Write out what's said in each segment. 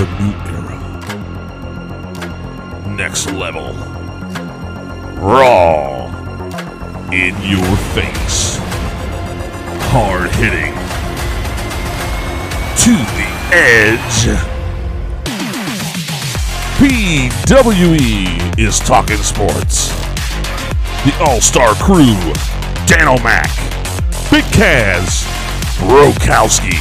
the new era. Next level. Raw. In your face. Hard hitting. To the edge. PWE is talking sports. The All Star Crew, Dan O'Mac, Big Kaz, Brokowski,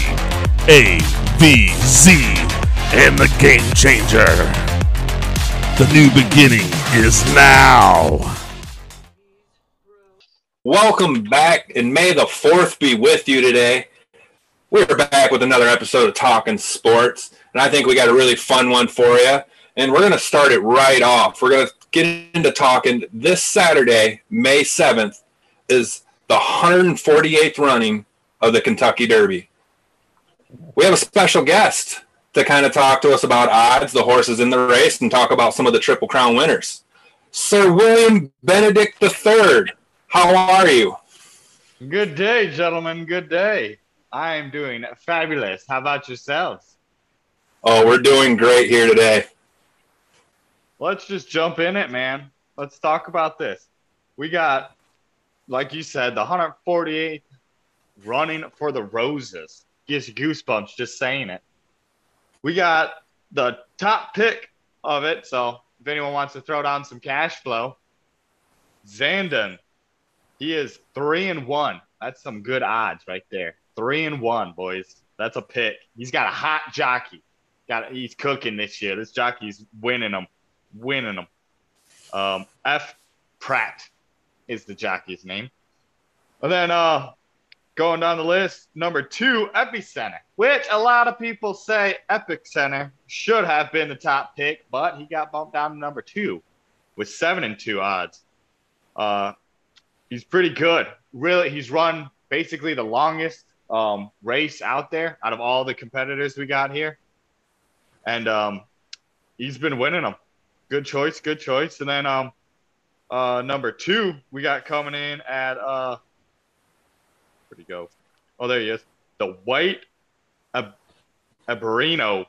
AVZ, and the Game Changer. The new beginning is now. Welcome back, and may the fourth be with you today. We're back with another episode of Talking Sports, and I think we got a really fun one for you. And we're going to start it right off. We're going to get into talking this Saturday, May 7th, is the 148th running of the Kentucky Derby. We have a special guest to kind of talk to us about odds, the horses in the race, and talk about some of the Triple Crown winners. Sir William Benedict III, how are you? Good day, gentlemen. Good day. I am doing fabulous. How about yourselves? Oh, we're doing great here today. Let's just jump in it, man. Let's talk about this. We got, like you said, the 148th running for the roses. Gives goosebumps just saying it. We got the top pick of it. So if anyone wants to throw down some cash flow, Zandon. He is three and one. That's some good odds right there. Three and one, boys. That's a pick. He's got a hot jockey. Got he's cooking this year. This jockey's winning them, winning them. Um, F. Pratt is the jockey's name. And then uh, going down the list, number two, Epicenter, which a lot of people say Epic Center should have been the top pick, but he got bumped down to number two with seven and two odds. Uh, he's pretty good. Really, he's run basically the longest um, race out there out of all the competitors we got here, and um, he's been winning them. Good choice, good choice. And then um, uh, number two we got coming in at uh, where'd he go? Oh, there he is. The white Ab- Aberino.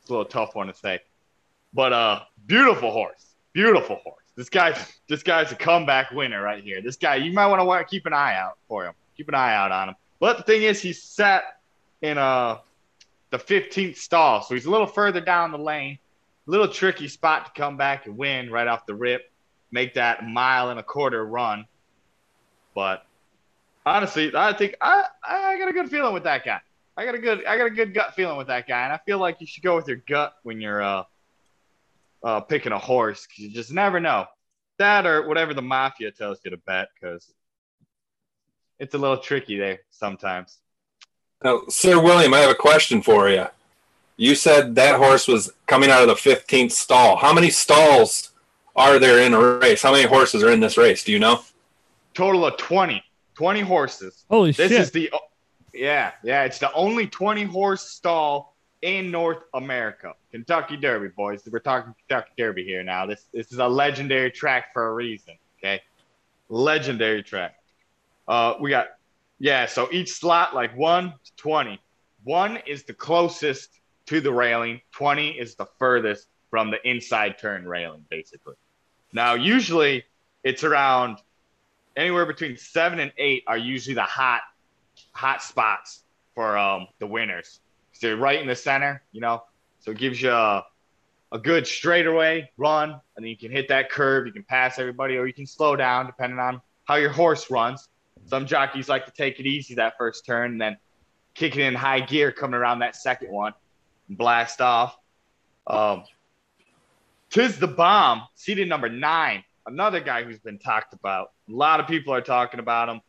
It's a little tough one to say, but uh, beautiful horse, beautiful horse. This guy's this guy's a comeback winner right here. This guy, you might want to keep an eye out for him. Keep an eye out on him. But the thing is, he's set in uh the 15th stall, so he's a little further down the lane. A little tricky spot to come back and win right off the rip, make that mile and a quarter run. But honestly, I think I I got a good feeling with that guy. I got a good I got a good gut feeling with that guy, and I feel like you should go with your gut when you're uh uh, picking a horse because you just never know. That or whatever the mafia tells you to bet because it's a little tricky there sometimes. Now, Sir William, I have a question for you. You said that horse was coming out of the 15th stall. How many stalls are there in a race? How many horses are in this race? Do you know? Total of 20. 20 horses. Holy This shit. This is the, yeah, yeah, it's the only 20 horse stall in North America. Kentucky Derby, boys. We're talking Kentucky Derby here now. This this is a legendary track for a reason. Okay, legendary track. Uh, we got yeah. So each slot like one to twenty. One is the closest to the railing. Twenty is the furthest from the inside turn railing, basically. Now usually it's around anywhere between seven and eight are usually the hot hot spots for um the winners. So they're right in the center, you know. So it gives you a, a good straightaway run, and then you can hit that curve. You can pass everybody, or you can slow down depending on how your horse runs. Some jockeys like to take it easy that first turn, and then kick it in high gear coming around that second one, and blast off. Um, Tiz the Bomb, seated number nine. Another guy who's been talked about. A lot of people are talking about him.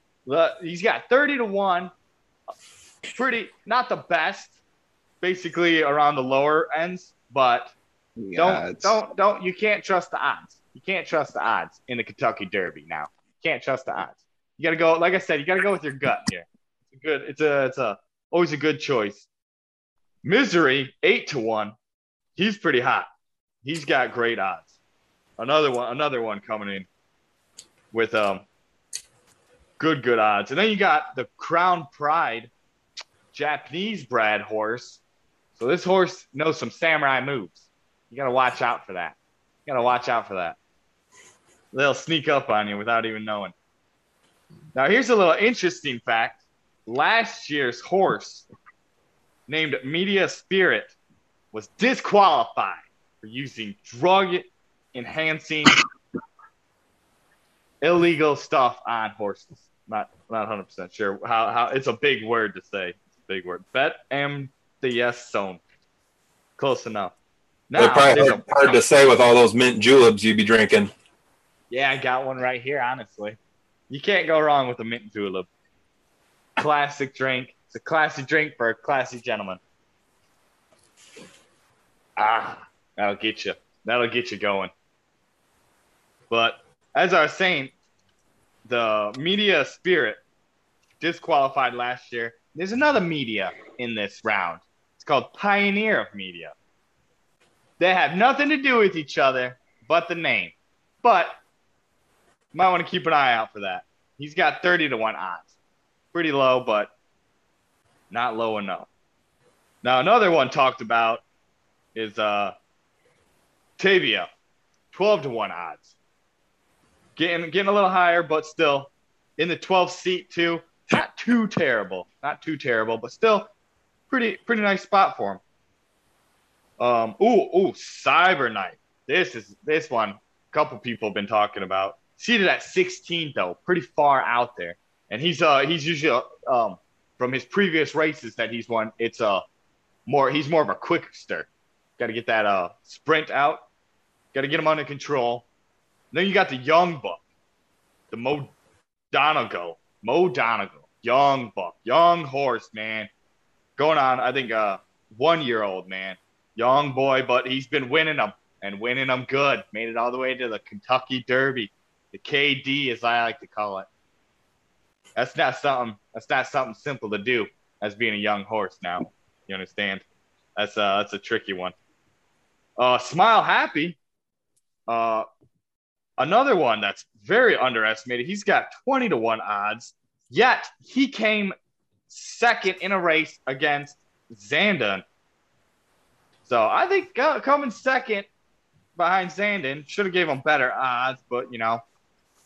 He's got 30 to 1. Pretty, not the best, basically around the lower ends, but don't don't don't you can't trust the odds. You can't trust the odds in the Kentucky Derby now. You can't trust the odds. You gotta go, like I said, you gotta go with your gut here. It's a good, it's a it's a always a good choice. Misery, eight to one. He's pretty hot. He's got great odds. Another one, another one coming in with um good, good odds. And then you got the Crown Pride Japanese bred horse So this horse knows some samurai moves. You got to watch out for that. You got to watch out for that. They'll sneak up on you without even knowing. Now, here's a little interesting fact. Last year's horse, named Medina Spirit, was disqualified for using drug enhancing illegal stuff on horses. Not not 100% sure how, how it's a big word to say. It's a big word. Bet am the yes zone. Close enough. Now, probably hard, hard to say with all those mint juleps you'd be drinking. Yeah, I got one right here, honestly. You can't go wrong with a mint julep. Classic drink. It's a classic drink for a classy gentleman. Ah, that'll get you. That'll get you going. But as I was saying, the Medina Spirit disqualified last year. There's another Medina in this round. It's called Pioneer of Medina. They have nothing to do with each other but the name. But might want to keep an eye out for that. He's got 30 to 1 odds. Pretty low, but not low enough. Now, another one talked about is uh, Taiba, 12 to 1 odds. Getting, getting a little higher, but still in the 12 seat, too. Not too terrible. Not too terrible, but still pretty pretty nice spot for him. Um, ooh, ooh, Cyberknife. This is this one. A couple people have been talking about. Seated at 16 though, pretty far out there, and he's uh he's usually um from his previous races that he's won. It's a uh, more he's more of a quickster. Got to get that uh sprint out. Got to get him under control. Then you got the young buck, the Mo Donegal, Mo Donegal, young buck, young horse, man. Going on, I think, uh, one year old, man. Young boy, but he's been winning them and winning them good. Made it all the way to the Kentucky Derby, the KD, as I like to call it. That's not something. That's not something simple to do as being a young horse. Now, you understand? That's uh, that's a tricky one. Uh, Smile Happy, uh, another one that's very underestimated. He's got twenty to one odds. Yet he came second in a race against Zandon. So I think uh, coming second behind Zandon should have gave him better odds, but you know,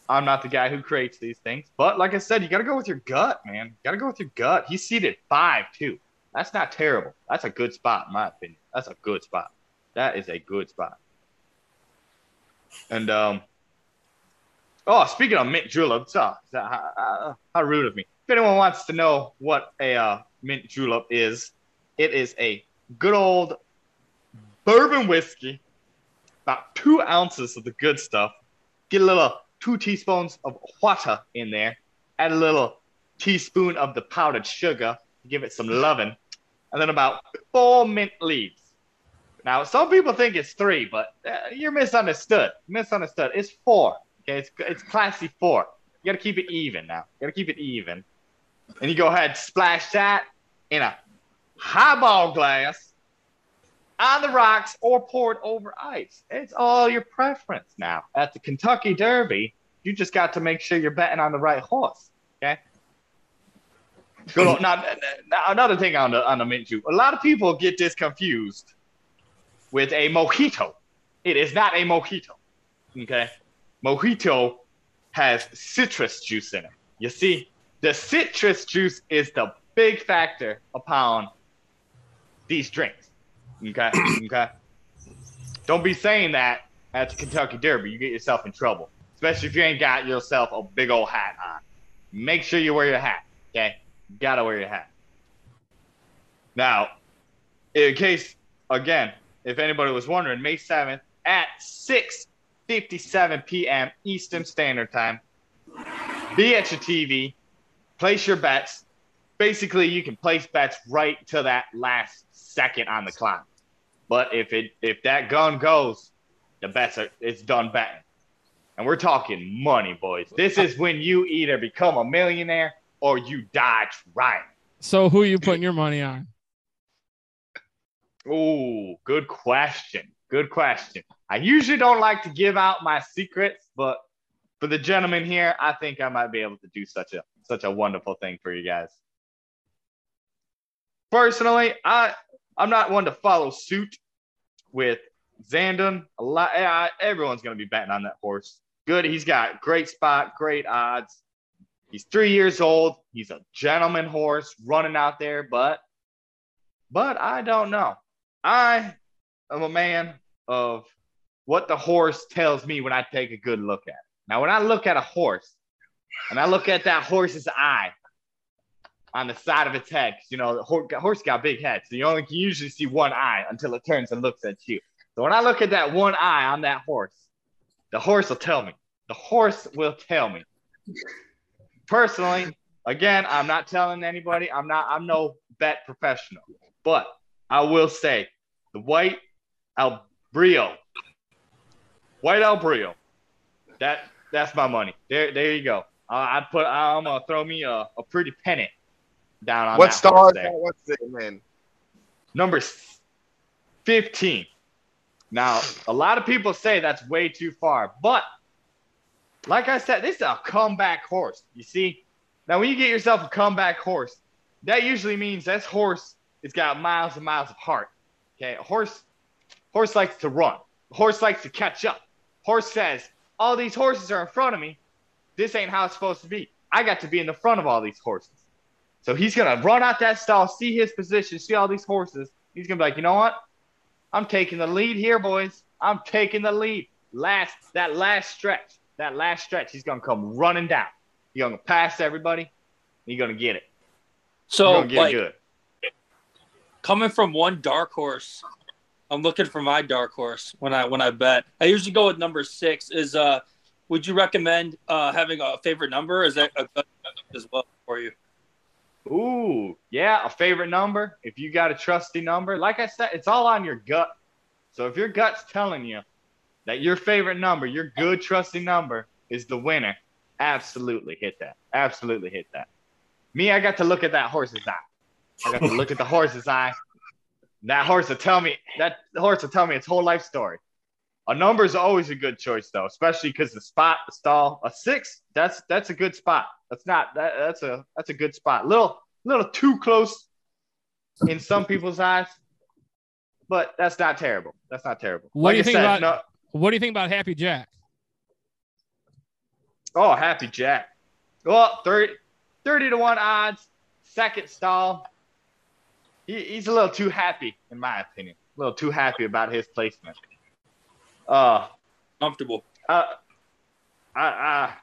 I'm not the guy who creates these things. But like I said, you got to go with your gut, man. You got to go with your gut. He's seated five too. That's not terrible. That's a good spot, in my opinion. That's a good spot. That is a good spot. And um, oh, speaking of mint juleps, oh, how, how rude of me. If anyone wants to know what a uh, mint julep is, it is a good old bourbon whiskey, about two ounces of the good stuff. Get a little two teaspoons of water in there, add a little teaspoon of the powdered sugar give it some loving, and then about four mint leaves. Now, some people think it's three, but uh, you're misunderstood. Misunderstood. It's four. Okay, it's it's classy four. You got to keep it even now. You got to keep it even. And you go ahead, splash that in a highball glass on the rocks or pour it over ice. It's all your preference now. At the Kentucky Derby, you just got to make sure you're betting on the right horse. Okay. Good. now, now, another thing on the on the juice. A lot of people get this confused with a mojito. It is not a mojito. Okay. Mojito has citrus juice in it. You see, the citrus juice is the big factor upon these drinks. Okay. okay. Don't be saying that at the Kentucky Derby. You get yourself in trouble, especially if you ain't got yourself a big old hat on. Make sure you wear your hat. Okay. You gotta wear your hat. Now, in case again, if anybody was wondering, May 7th at 6:57 p.m. Eastern Standard Time. Be at your TV, place your bets. Basically, you can place bets right to that last second on the clock. But if it if that gun goes, the bets are it's done betting. And we're talking money, boys. This is when you either become a millionaire or you die trying. So who are you putting your money on? Oh, good question. Good question. I usually don't like to give out my secrets, but for the gentleman here, I think I might be able to do such a such a wonderful thing for you guys. Personally, I I'm not one to follow suit with Zandon. A lot, eh, everyone's going to be betting on that horse. Good. He's got great spot, great odds. He's three years old. He's a gentleman horse running out there, but but I don't know. I am a man of what the horse tells me when I take a good look at it. Now, when I look at a horse and I look at that horse's eye on the side of its head, you know, the horse got big head, so you only can usually see one eye until it turns and looks at you. So when I look at that one eye on that horse, the horse will tell me. The horse will tell me. Personally, again, I'm not telling anybody. I'm not. I'm no bet professional. But I will say the white Albrio, white Albrio, that that's my money. There, there you go. Uh, I put. I'm gonna throw me a, a pretty pennant down on what that star? there. What's it, man? Number fifteen. Now, a lot of people say that's way too far, but like I said, this is a comeback horse. You see, now when you get yourself a comeback horse, that usually means that horse it's got miles and miles of heart. Okay, a horse, horse likes to run. horse likes to catch up. Horse says, all these horses are in front of me. This ain't how it's supposed to be. I got to be in the front of all these horses. So he's gonna run out that stall, see his position, see all these horses. He's gonna be like, you know what? I'm taking the lead here, boys. I'm taking the lead. Last that last stretch, that last stretch, he's gonna come running down. He's gonna pass everybody. He's gonna get it. So, get like, good. coming from one dark horse, I'm looking for my dark horse when I when I bet. I usually go with number six. Is uh, would you recommend uh having a favorite number? Is that a good as well for you? Ooh, yeah, a favorite number. If you got a trusty number, like I said, it's all on your gut. So if your gut's telling you that your favorite number, your good trusty number, is the winner, absolutely hit that. Absolutely hit that. Me, I got to look at that horse's eye. I got to look at the horse's eye. That horse will tell me that horse will tell me its whole life story. A number is always a good choice though, especially because the spot, the stall, a six, that's that's a good spot. That's not that that's a that's a good spot. Little little too close in some people's eyes, but that's not terrible. That's not terrible. What do you I think said, about- no, What do you think about Happy Jack? Oh, Happy Jack. Well, 30, 30 to 1 odds, second stall. He, he's a little too happy, in my opinion. A little too happy about his placement. Uh, Comfortable. uh I, I,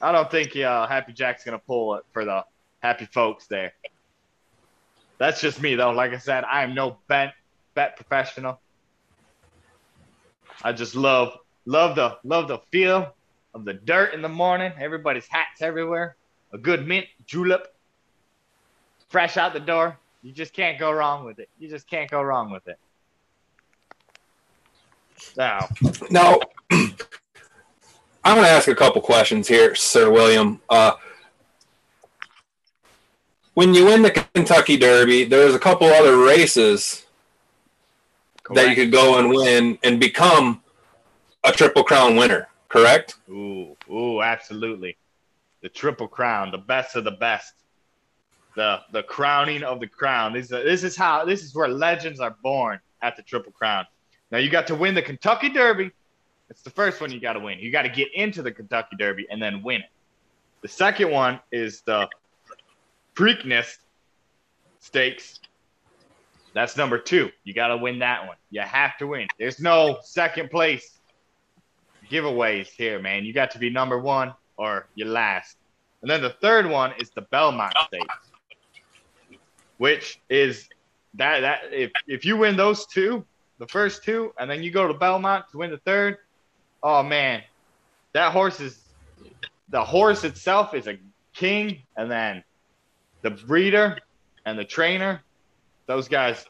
I don't think uh, Happy Jack's going to pull it for the happy folks there. That's just me, though. Like I said, I am no bet, bet professional. I just love love the love the feel of the dirt in the morning. Everybody's hats everywhere. A good mint julep, fresh out the door. You just can't go wrong with it. You just can't go wrong with it. Now, Now, I'm going to ask a couple questions here, Sir William. Uh, when you win the Kentucky Derby, there's a couple other races that you could go and win and become a Triple Crown winner, correct? Ooh, ooh, absolutely. The triple crown, the best of the best. The the crowning of the crown. This is this is how this is where legends are born at the triple crown. Now you got to win the Kentucky Derby. It's the first one you got to win. You got to get into the Kentucky Derby and then win it. The second one is the Preakness Stakes. That's number two. You got to win that one. You have to win. There's no second place giveaways here, man. You got to be number one or you're last. And then the third one is the Belmont Stakes, which is that that if if you win those two, the first two, and then you go to Belmont to win the third, oh man, that horse is the horse itself is a king, and then the breeder and the trainer, those guys,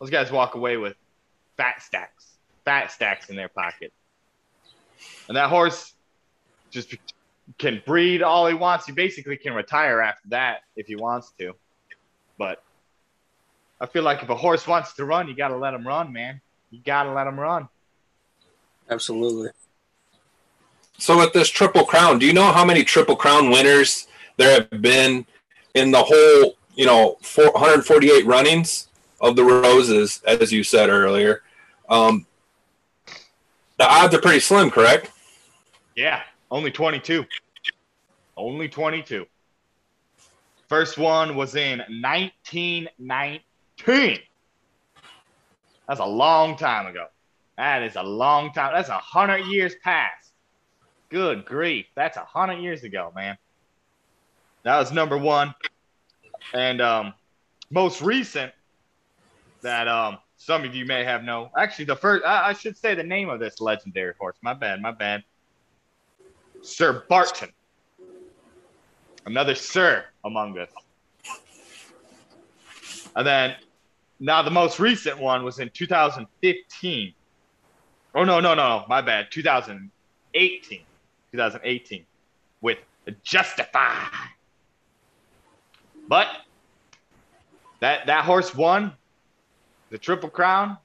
those guys walk away with fat stacks, fat stacks in their pocket. And that horse just can breed all he wants. He basically can retire after that if he wants to. But I feel like if a horse wants to run, you got to let him run, man. You got to let him run. Absolutely. So with this Triple Crown, do you know how many Triple Crown winners there have been in the whole, you know, 448 runnings? of the roses, as you said earlier. Um, the odds are pretty slim, correct? Yeah, only 22. Only 22. First one was in 1919. That's a long time ago. That is a long time. That's a hundred years past. Good grief. That's a hundred years ago, man. That was number one. And um, most recent that um, some of you may have known. Actually, the first, I, I should say the name of this legendary horse. My bad, my bad. Sir Barton. Another Sir among us. And then now the most recent one was in 2015. Oh no, no, no, my bad. 2018. 2018 with Justify. But that that horse won the Triple Crown,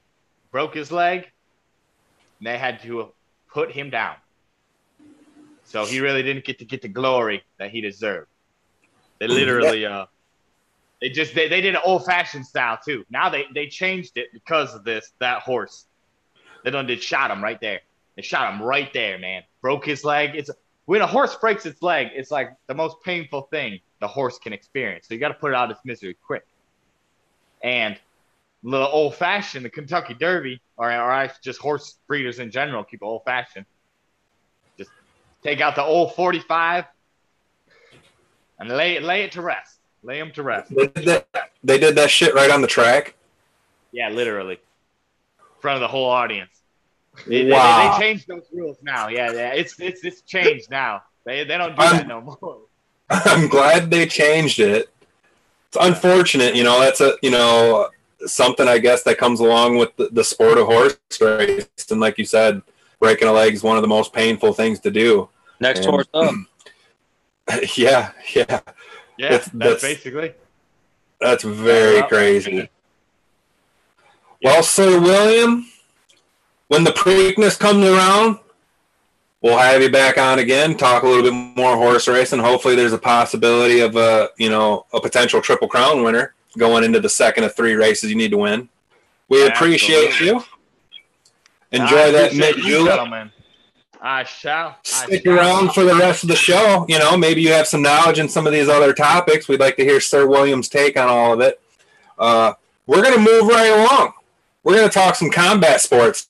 broke his leg, and they had to put him down. So he really didn't get to get the glory that he deserved. They literally uh they just they, they did an old fashioned style too. Now they they changed it because of this that horse. They done did shot him right there. They shot him right there, man. Broke his leg. It's when a horse breaks its leg, it's like the most painful thing the horse can experience. So you got to put it out of its misery quick. And the old fashioned, the Kentucky Derby, or, or just horse breeders in general keep it old fashioned. Just take out the old 45 and lay lay it to rest. Lay them to rest. They did that, they did that shit right on the track. Yeah, literally. In front of the whole audience. They, Wow. they, they changed those rules now. Yeah, yeah. It's it's it's changed now. They they don't do that I'm- no more. I'm glad they changed it. It's unfortunate, you know. That's a you know something I guess that comes along with the, the sport of horse race, and like you said, breaking a leg is one of the most painful things to do. Next And- horse up. yeah, yeah, Yeah, That's- that's, that's- basically. that's very uh, Yeah. crazy. Well, Sir William, when the Preakness comes around, we'll have you back on again, talk a little bit more horse racing. Hopefully, there's a possibility of a you know a potential Triple Crown winner going into the second of three races you need to win. We appreciate Absolutely. you. Enjoy I that mid you, julep. Gentlemen. I shall. I Stick shall. around for the rest of the show. You know, maybe you have some knowledge in some of these other topics. We'd like to hear Sir William's take on all of it. Uh, we're going to move right along. We're going to talk some combat sports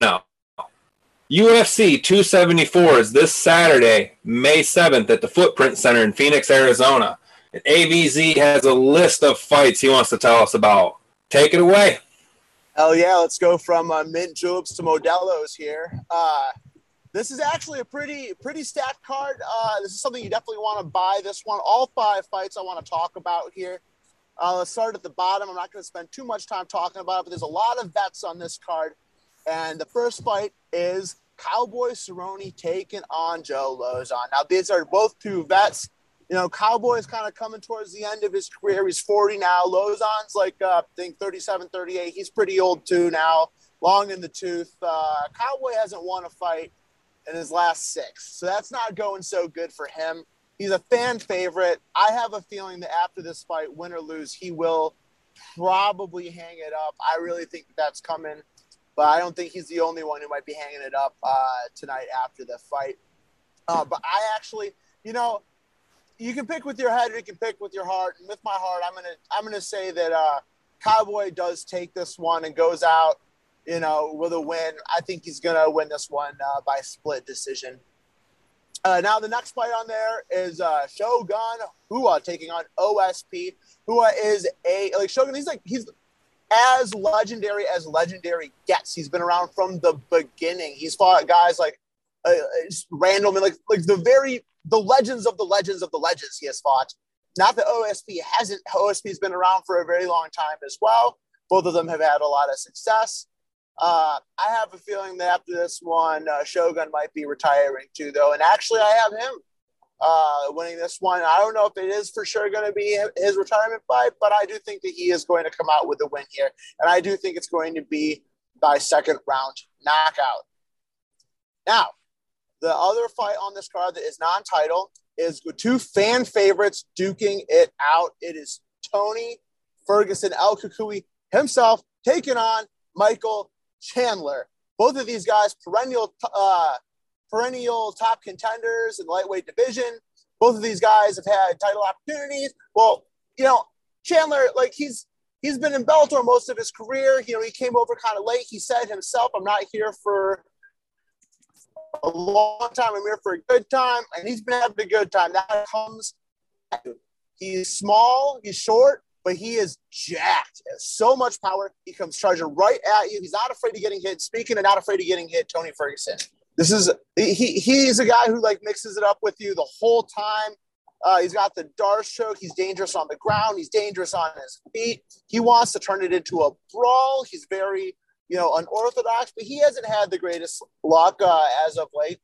now. UFC 274 is this Saturday, May 7th, at the Footprint Center in Phoenix, Arizona. And AVZ has a list of fights he wants to tell us about. Take it away. Hell yeah, let's go from uh, mint juleps to Modelo's here. Uh, this is actually a pretty pretty stacked card. Uh, this is something you definitely want to buy. This one, all five fights I want to talk about here. Uh, let's start at the bottom. I'm not going to spend too much time talking about it, but there's a lot of vets on this card. And the first fight is Cowboy Cerrone taking on Joe Lauzon. Now, these are both two vets. You know, Cowboy's kind of coming towards the end of his career. He's 40 now. Lauzon's like, uh, I think 37, 38. He's pretty old too now, long in the tooth. Uh, Cowboy hasn't won a fight in his last six. So that's not going so good for him. He's a fan favorite. I have a feeling that after this fight, win or lose, he will probably hang it up. I really think that that's coming, but I don't think he's the only one who might be hanging it up uh, tonight after the fight. Uh, but I actually, you know, you can pick with your head you can pick with your heart. And with my heart, I'm gonna I'm gonna say that uh, Cowboy does take this one and goes out, you know, with a win. I think he's gonna win this one uh, by split decision. Uh, now the next fight on there is uh, Shogun Rua taking on OSP. Rua is a like Shogun. He's like he's as legendary as legendary gets. He's been around from the beginning. He's fought guys like uh, Randall, like like the very the legends of the legends of the legends. He has fought. Not that OSP hasn't. OSP's been around for a very long time as well. Both of them have had a lot of success. Uh, I have a feeling that after this one, uh, Shogun might be retiring too, though. And actually, I have him uh, winning this one. I don't know if it is for sure going to be his retirement fight, but I do think that he is going to come out with a win here. And I do think it's going to be by second round knockout. Now, the other fight on this card that is non title is two fan favorites duking it out. It is Tony Ferguson El Cucuy himself taking on Michael Chandler. Both of these guys, perennial, uh, perennial top contenders in the lightweight division. Both of these guys have had title opportunities. Well, you know, Chandler, like he's he's been in Bellator most of his career. You know, he came over kind of late. He said himself, "I'm not here for a long time. I'm here for a good time," and he's been having a good time. That comes. He's small. He's short but he is jacked. So much power. He comes charging right at you. He's not afraid of getting hit. Speaking of not afraid of getting hit, Tony Ferguson. This is he. He's a guy who like mixes it up with you the whole time. Uh, he's got the D'Arce choke. He's dangerous on the ground. He's dangerous on his feet. He wants to turn it into a brawl. He's very, you know, unorthodox, but he hasn't had the greatest luck uh, as of late.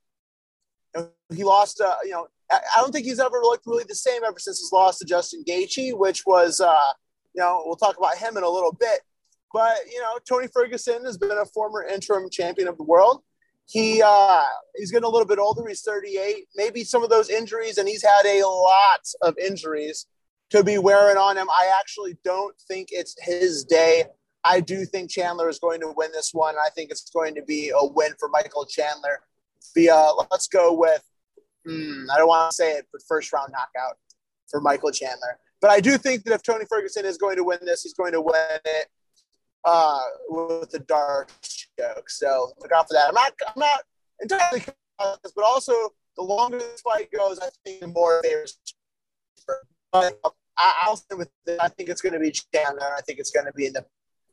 He lost, uh, you know, I don't think he's ever looked really the same ever since his loss to Justin Gaethje, which was, uh, you know, we'll talk about him in a little bit. But you know, Tony Ferguson has been a former interim champion of the world. He uh, he's getting a little bit older. He's 38. Maybe some of those injuries, and he's had a lot of injuries, to be wearing on him. I actually don't think it's his day. I do think Chandler is going to win this one. I think it's going to be a win for Michael Chandler. Via, let's go with mm, I don't want to say it, but first round knockout for Michael Chandler. But I do think that if Tony Ferguson is going to win this, he's going to win it uh, with the D'Arce choke. So look out for that. I'm not, I'm not entirely this, but also the longer this fight goes, I think the more favors. But I, will stand with it. I think it's going to be Chandler. I think it's going to be in the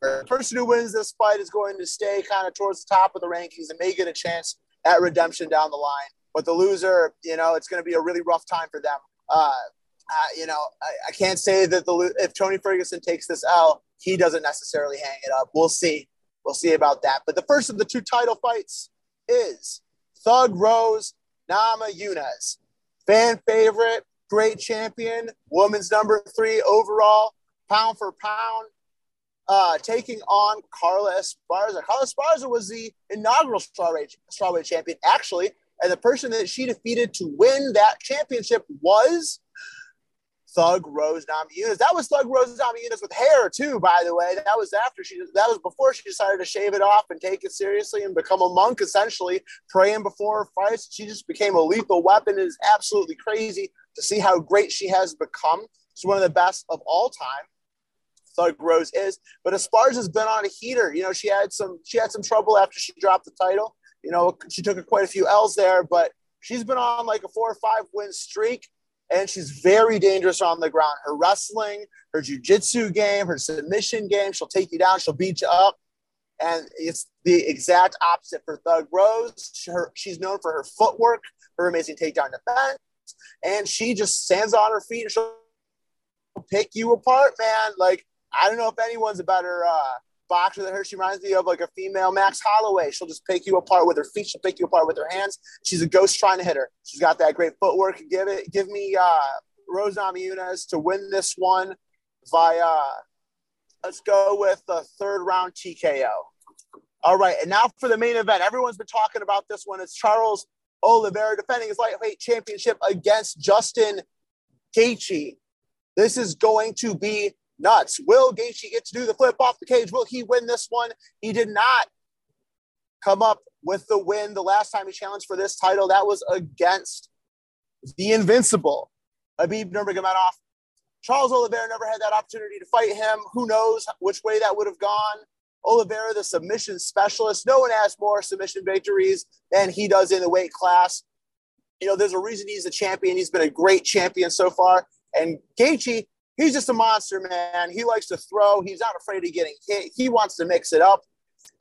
the person who wins this fight is going to stay kind of towards the top of the rankings and may get a chance at redemption down the line. But the loser, you know, it's going to be a really rough time for them. Uh, uh, you know, I, I, can't say that the if Tony Ferguson takes this L, he doesn't necessarily hang it up. We'll see. We'll see about that. But the first of the two title fights is Thug Rose Namajunas, fan favorite, great champion, woman's number three overall, pound for pound, uh, taking on Carla Esparza. Carla Esparza was the inaugural strawweight, strawweight champion, actually, and the person that she defeated to win that championship was Thug Rose Namajunas. That was Thug Rose Namajunas with hair too, by the way. That was after she. That was before she decided to shave it off and take it seriously and become a monk, essentially praying before fights. She just became a lethal weapon. It is absolutely crazy to see how great she has become. She's one of the best of all time. Thug Rose is, but Esparza has been on a heater. You know, she had some she had some trouble after she dropped the title. You know, she took quite a few L's there, but she's been on like a four or five win streak and she's very dangerous on the ground. Her wrestling, her jujitsu game, her submission game, she'll take you down, she'll beat you up. And it's the exact opposite for Thug Rose. Her, she's known for her footwork, her amazing takedown defense, and she just stands on her feet and she'll pick you apart, man. Like, I don't know if anyone's a better uh, boxer that her. She reminds me of like a female Max Holloway. She'll just pick you apart with her feet. She'll pick you apart with her hands. She's a ghost trying to hit her. She's got that great footwork. Give it. Give me uh, Rose Namajunas to win this one via. Let's go with the third round TKO. All right, and now for the main event. Everyone's been talking about this one. It's Charles Oliveira defending his lightweight championship against Justin Gaethje. This is going to be nuts. Will Gaethje get to do the flip off the cage? Will he win this one? He did not come up with the win the last time he challenged for this title. That was against the invincible Khabib Nurmagomedov. Charles Oliveira never had that opportunity to fight him. Who knows which way that would have gone? Oliveira, the submission specialist. No one has more submission victories than he does in the weight class. You know, there's a reason he's a champion. He's been a great champion so far. And Gaethje he's just a monster, man. He likes to throw. He's not afraid of getting hit. He wants to mix it up.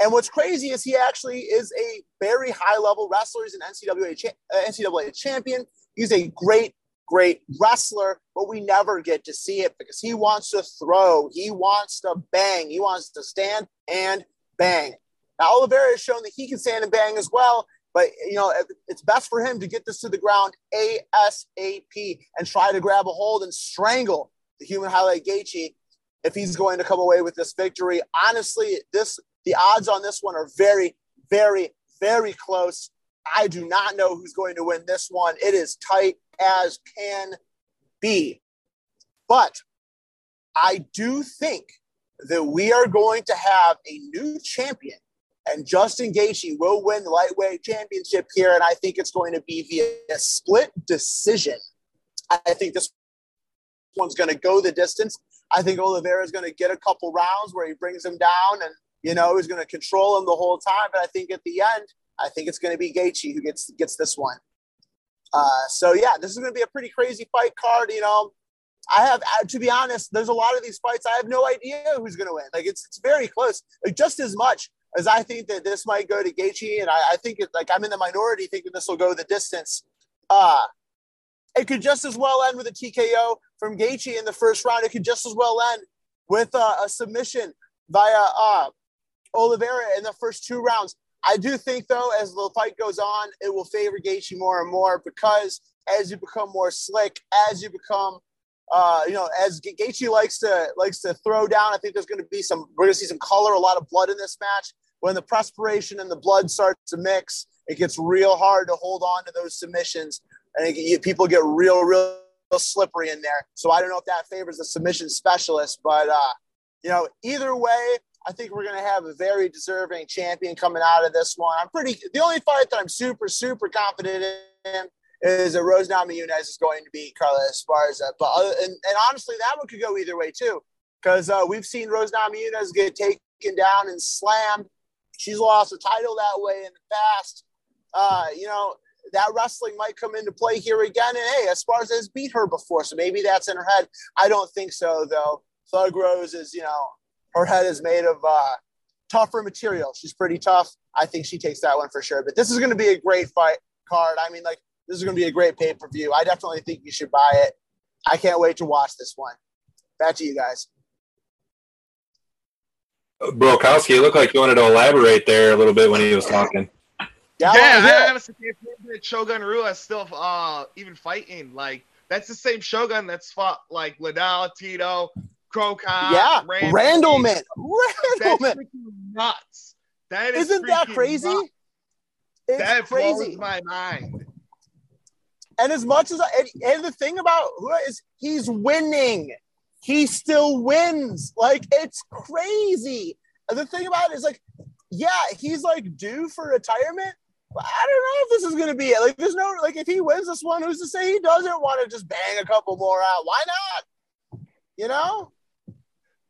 And what's crazy is he actually is a very high level wrestler. He's an NCAA, cha- uh, NCAA champion. He's a great, great wrestler, but we never get to see it because he wants to throw. He wants to bang. He wants to stand and bang. Now, Oliveira has shown that he can stand and bang as well. But you know, it's best for him to get this to the ground ASAP and try to grab a hold and strangle the human highlight Gaethje if he's going to come away with this victory. Honestly, this the odds on this one are very, very, very close. I do not know who's going to win this one. It is tight as can be. But I do think that we are going to have a new champion, and Justin Gaethje will win the lightweight championship here, and I think it's going to be via a split decision. I think this one's going to go the distance. I think Oliveira is going to get a couple rounds where he brings him down, and you know he's going to control him the whole time. But I think at the end, I think it's going to be Gaethje who gets gets this one. Uh, so yeah, this is going to be a pretty crazy fight card. You know, I have to be honest. There's a lot of these fights I have no idea who's going to win. Like it's it's very close. Like just as much as I think that this might go to Gaethje, and I, I think it, like I'm in the minority thinking this will go the distance. Uh, it could just as well end with a TKO from Gaethje in the first round. It could just as well end with uh, a submission via uh, Oliveira in the first two rounds. I do think, though, as the fight goes on, it will favor Gaethje more and more because as you become more slick, as you become, uh, you know, as Gaethje likes to likes to throw down, I think there's going to be some. We're going to see some color, a lot of blood in this match. When the perspiration and the blood starts to mix, it gets real hard to hold on to those submissions, and it, people get real, real slippery in there. So I don't know if that favors the submission specialist, but uh, you know, either way, I think we're going to have a very deserving champion coming out of this one. I'm pretty. The only fight that I'm super super confident in is that Rose Namajunas is going to beat Carla Esparza. But other, and, and honestly, that one could go either way too, because uh, we've seen Rose Namajunas get taken down and slammed. She's lost a title that way in the past. Uh, you know, that wrestling might come into play here again. And hey, Esparza has beat her before, so maybe that's in her head. I don't think so, though. Thug Rose is, you know, her head is made of uh, tougher material. She's pretty tough. I think she takes that one for sure. But this is going to be a great fight card. I mean, like, this is going to be a great pay per view. I definitely think you should buy it. I can't wait to watch this one. Back to you guys. Brokowski, it looked like you wanted to elaborate there a little bit when he was talking. Yeah, yeah, I honestly can't that Shogun Rua is still uh even fighting. Like that's the same Shogun that's fought like Liddell, Tito, Cro Cop, yeah, Randleman. Randleman. That's Randleman. nuts. That is Isn't that crazy? nuts. It's that crazy. blows my mind. And as much as I, and, and the thing about Rua is he's winning, he still wins. Like it's crazy. And the thing about it is like, yeah, he's like due for retirement. I don't know if this is gonna be it. Like, there's no like if he wins this one, who's to say he doesn't want to just bang a couple more out? Why not? You know?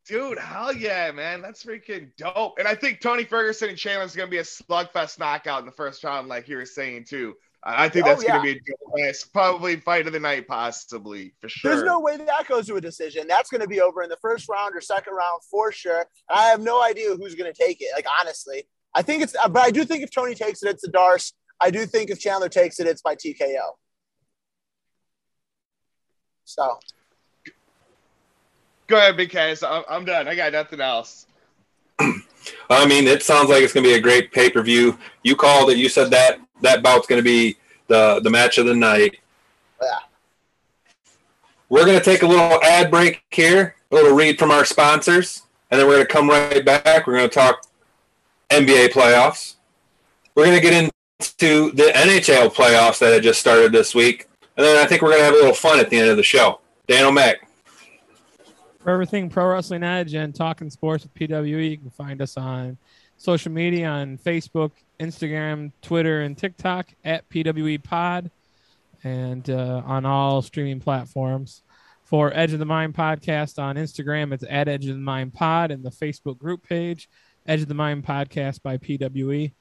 Dude, hell yeah, man. That's freaking dope. And I think Tony Ferguson and Chandler's gonna be a slugfest knockout in the first round, like you were saying too. I think Oh, that's yeah. gonna be a dope. Probably fight of the night, possibly for sure. There's no way that goes to a decision. That's going to be over in the first round or second round for sure. I have no idea who's going to take it. Like honestly, I think it's, but I do think if Tony takes it, it's a Darce. I do think if Chandler takes it, it's by TKO. So Go ahead, Big Kaz. I'm, I'm done. I got nothing else. I mean, it sounds like it's going to be a great pay per view. You called it. You said that that bout's going to be the the match of the night. Yeah. We're going to take a little ad break here, a little read from our sponsors, and then we're going to come right back. We're going to talk NBA playoffs. We're going to get into the NHL playoffs that had just started this week, and then I think we're going to have a little fun at the end of the show. Dan O'Mac. For everything Pro Wrestling Edge and Talking Sports with PWE, you can find us on social media on Facebook, Instagram, Twitter, and TikTok at PWE Pod, and uh, on all streaming platforms. For Edge of the Mind podcast on Instagram, it's at Edge of the Mind Pod, and the Facebook group page, Edge of the Mind Podcast by PWE.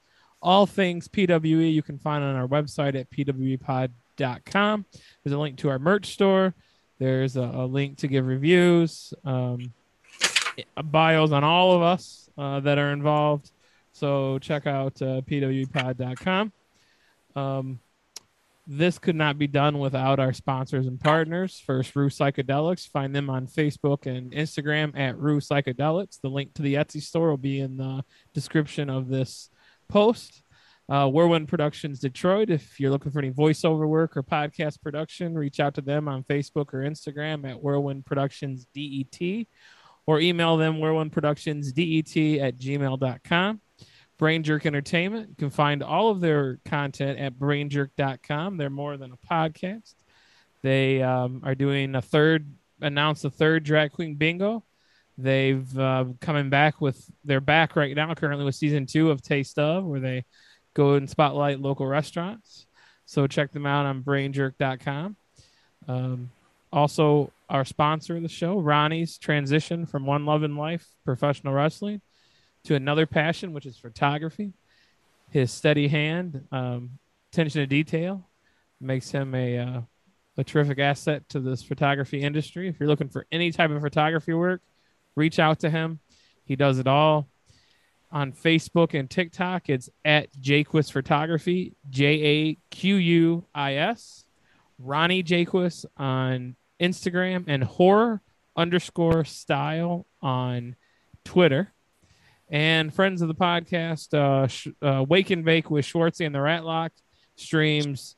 All things PWE you can find on our website at pwepod.com. There's a link to our merch store. There's a, a link to give reviews, um, bios on all of us uh, that are involved. So check out uh, pwpod.com. Um, this could not be done without our sponsors and partners. First, Rue Psychedelics. Find them on Facebook and Instagram at Rue Psychedelics. The link to the Etsy store will be in the description of this post. Uh, Whirlwind Productions Detroit. If you're looking for any voiceover work or podcast production, reach out to them on Facebook or Instagram at Whirlwind Productions DET or email them whirlwindproductionsdet at gmail.com. Brain Jerk Entertainment. You can find all of their content at brainjerk.com. They're more than a podcast. They um, are doing a third, announced a third drag queen bingo They've uh, coming back with they're back right now currently with season two of Taste of, where they go and spotlight local restaurants. So check them out on brainjerk.com. Um, also, our sponsor of the show, Ronnie's transition from one love in life, professional wrestling, to another passion, which is photography. His steady hand, um, attention to detail, makes him a uh, a terrific asset to this photography industry. If you're looking for any type of photography work, reach out to him. He does it all. On Facebook and TikTok, it's at Jaquis Photography, J A Q U I S. Ronnie Jaquis on Instagram and horror underscore style on Twitter. And friends of the podcast, uh, sh- uh, Wake and Bake with Schwartzy and the Ratlock streams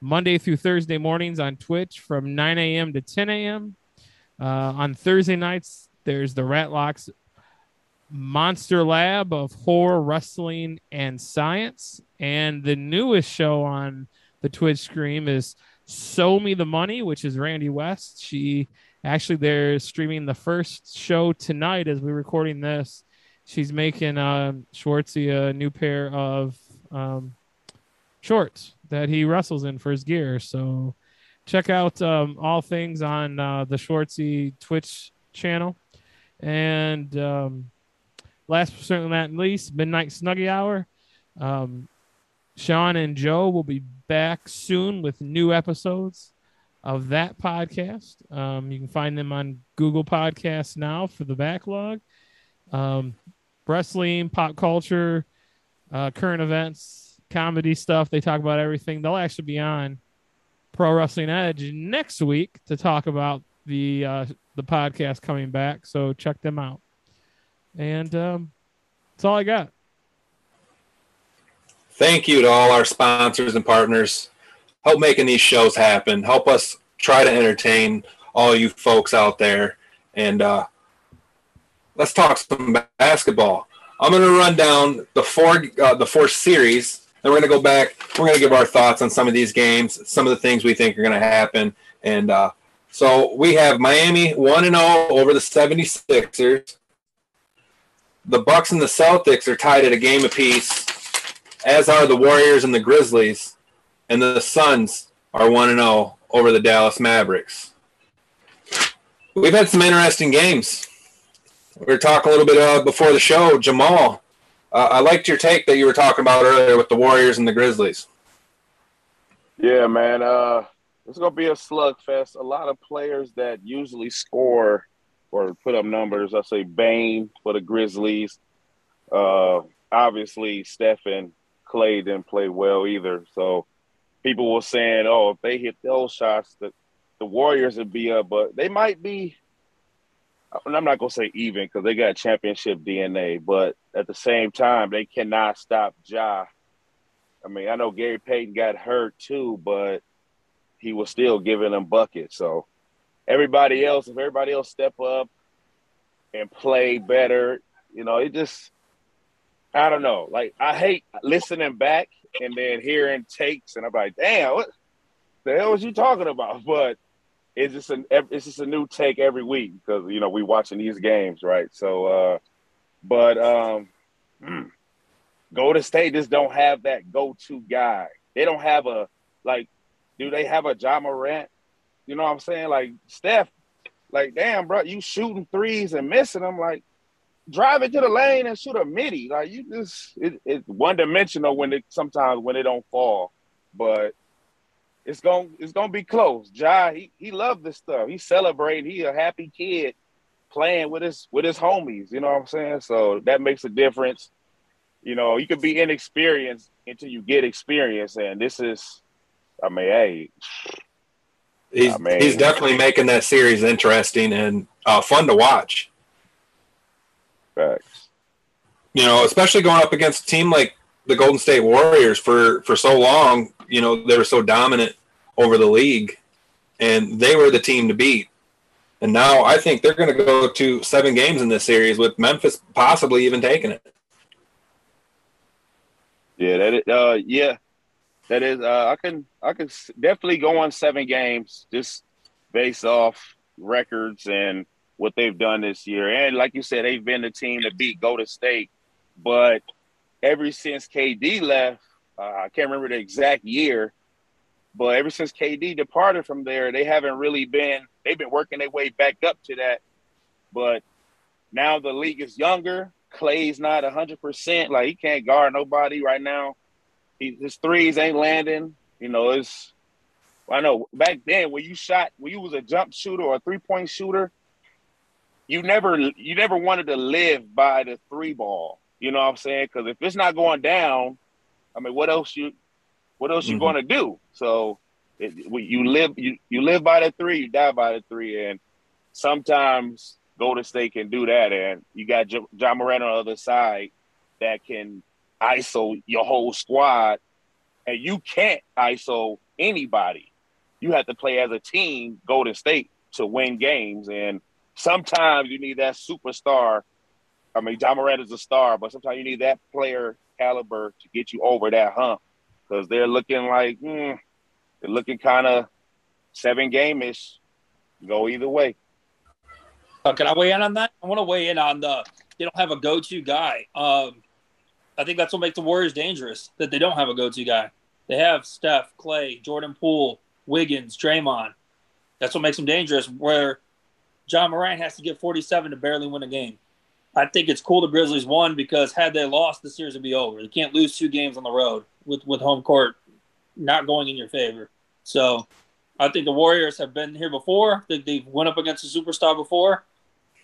Monday through Thursday mornings on Twitch from 9 a.m. to 10 a.m. Uh, on Thursday nights, there's the Ratlocks Monster Lab of horror, wrestling, and science. And the newest show on the Twitch stream is Sew Me the Money, which is Randy West. She actually they're streaming the first show tonight as we're recording this. She's making uh, Schwartzy a new pair of um, shorts that he wrestles in for his gear. So check out um, all things on uh, the Schwartzy Twitch channel. And um, last but certainly not least, Midnight Snuggie Hour. Um, Sean and Joe will be back soon with new episodes of that podcast. Um, you can find them on Google Podcasts now for the backlog. Wrestling, pop culture, uh, current events, comedy stuff. They talk about everything. They'll actually be on Pro Wrestling Edge next week to talk about the uh, the podcast coming back. So check them out. And um, that's all I got. Thank you to all our sponsors and partners. Help making these shows happen. Help us try to entertain all you folks out there. And uh, let's talk some basketball. I'm going to run down the four uh, the four series and we're going to go back. We're going to give our thoughts on some of these games, some of the things we think are going to happen. And uh, so we have Miami 1 and 0 over the 76ers. The Bucks and the Celtics are tied at a game apiece, as are the Warriors and the Grizzlies. And the Suns are 1 and 0 over the Dallas Mavericks. We've had some interesting games. We were talking a little bit uh, before the show. Jamal, uh, I liked your take that you were talking about earlier with the Warriors and the Grizzlies. Yeah, man. Uh, it's gonna be a slugfest. A lot of players that usually score or put up numbers. I say Bane for the Grizzlies. Uh, obviously, Steph and Clay didn't play well either. So people were saying, "Oh, if they hit those shots, the the Warriors would be up." But they might be I'm not gonna say even because they got championship DNA, but at the same time, they cannot stop Ja. I mean, I know Gary Payton got hurt too, but he was still giving them buckets. So everybody else, if everybody else step up and play better, you know, it just I don't know. Like I hate listening back and then hearing takes, and I'm like, damn, what the hell was you talking about? But it's just an it's just a new take every week because you know we watching these games, right? So, uh, but um, hmm, Golden State just don't have that go-to guy. They don't have a like. Do they have a Ja Morant? You know what I'm saying? Like Steph, like damn, bro, you shooting threes and missing them. Like drive it to the lane and shoot a midi. Like you just it, it's one dimensional when it sometimes when it don't fall. But it's gonna it's gonna be close. Ja, he he loved this stuff. He celebrating. He a happy kid playing with his with his homies. You know what I'm saying? So that makes a difference. You know, you could be inexperienced until you get experience, and this is, I mean, hey, he's I mean, he's definitely making that series interesting and uh, fun to watch. Facts. You know, especially going up against a team like the Golden State Warriors for for so long. You know, they were so dominant over the league, and they were the team to beat. And now I think they're going to go to seven games in this series with Memphis possibly even taking it. Yeah, that is, uh, yeah, that is. Uh, I can I can definitely go on seven games just based off records and what they've done this year. And like you said, they've been the team to beat Golden State. But ever since KD left, uh, I can't remember the exact year, but ever since KD departed from there, they haven't really been. They've been working their way back up to that. But now the league is younger. Clay's not hundred percent. Like he can't guard nobody right now. He, his threes ain't landing. You know, it's. I know back then when you shot, when you was a jump shooter or a three point shooter, you never you never wanted to live by the three ball. You know what I'm saying? Because if it's not going down, I mean, what else you what else mm-hmm. you going to do? So it, you live you you live by the three, you die by the three, and sometimes Golden State can do that, and you got J- Ja Morant on the other side that can ISO your whole squad, and you can't ISO anybody. You have to play as a team, Golden State, to win games, and sometimes you need that superstar. I mean, Ja Morant is a star, but sometimes you need that player caliber to get you over that hump because they're looking like mm, they're looking kind of seven game ish. Go either way. Uh, can I weigh in on that? I want to weigh in on the they don't have a go to guy. Um, I think that's what makes the Warriors dangerous that they don't have a go to guy. They have Steph, Clay, Jordan Poole, Wiggins, Draymond. That's what makes them dangerous. Where Ja Morant has to get 47 to barely win a game. I think it's cool the Grizzlies won because had they lost, the series would be over. They can't lose two games on the road with, with home court not going in your favor. So I think the Warriors have been here before. They, they've went up against a superstar before.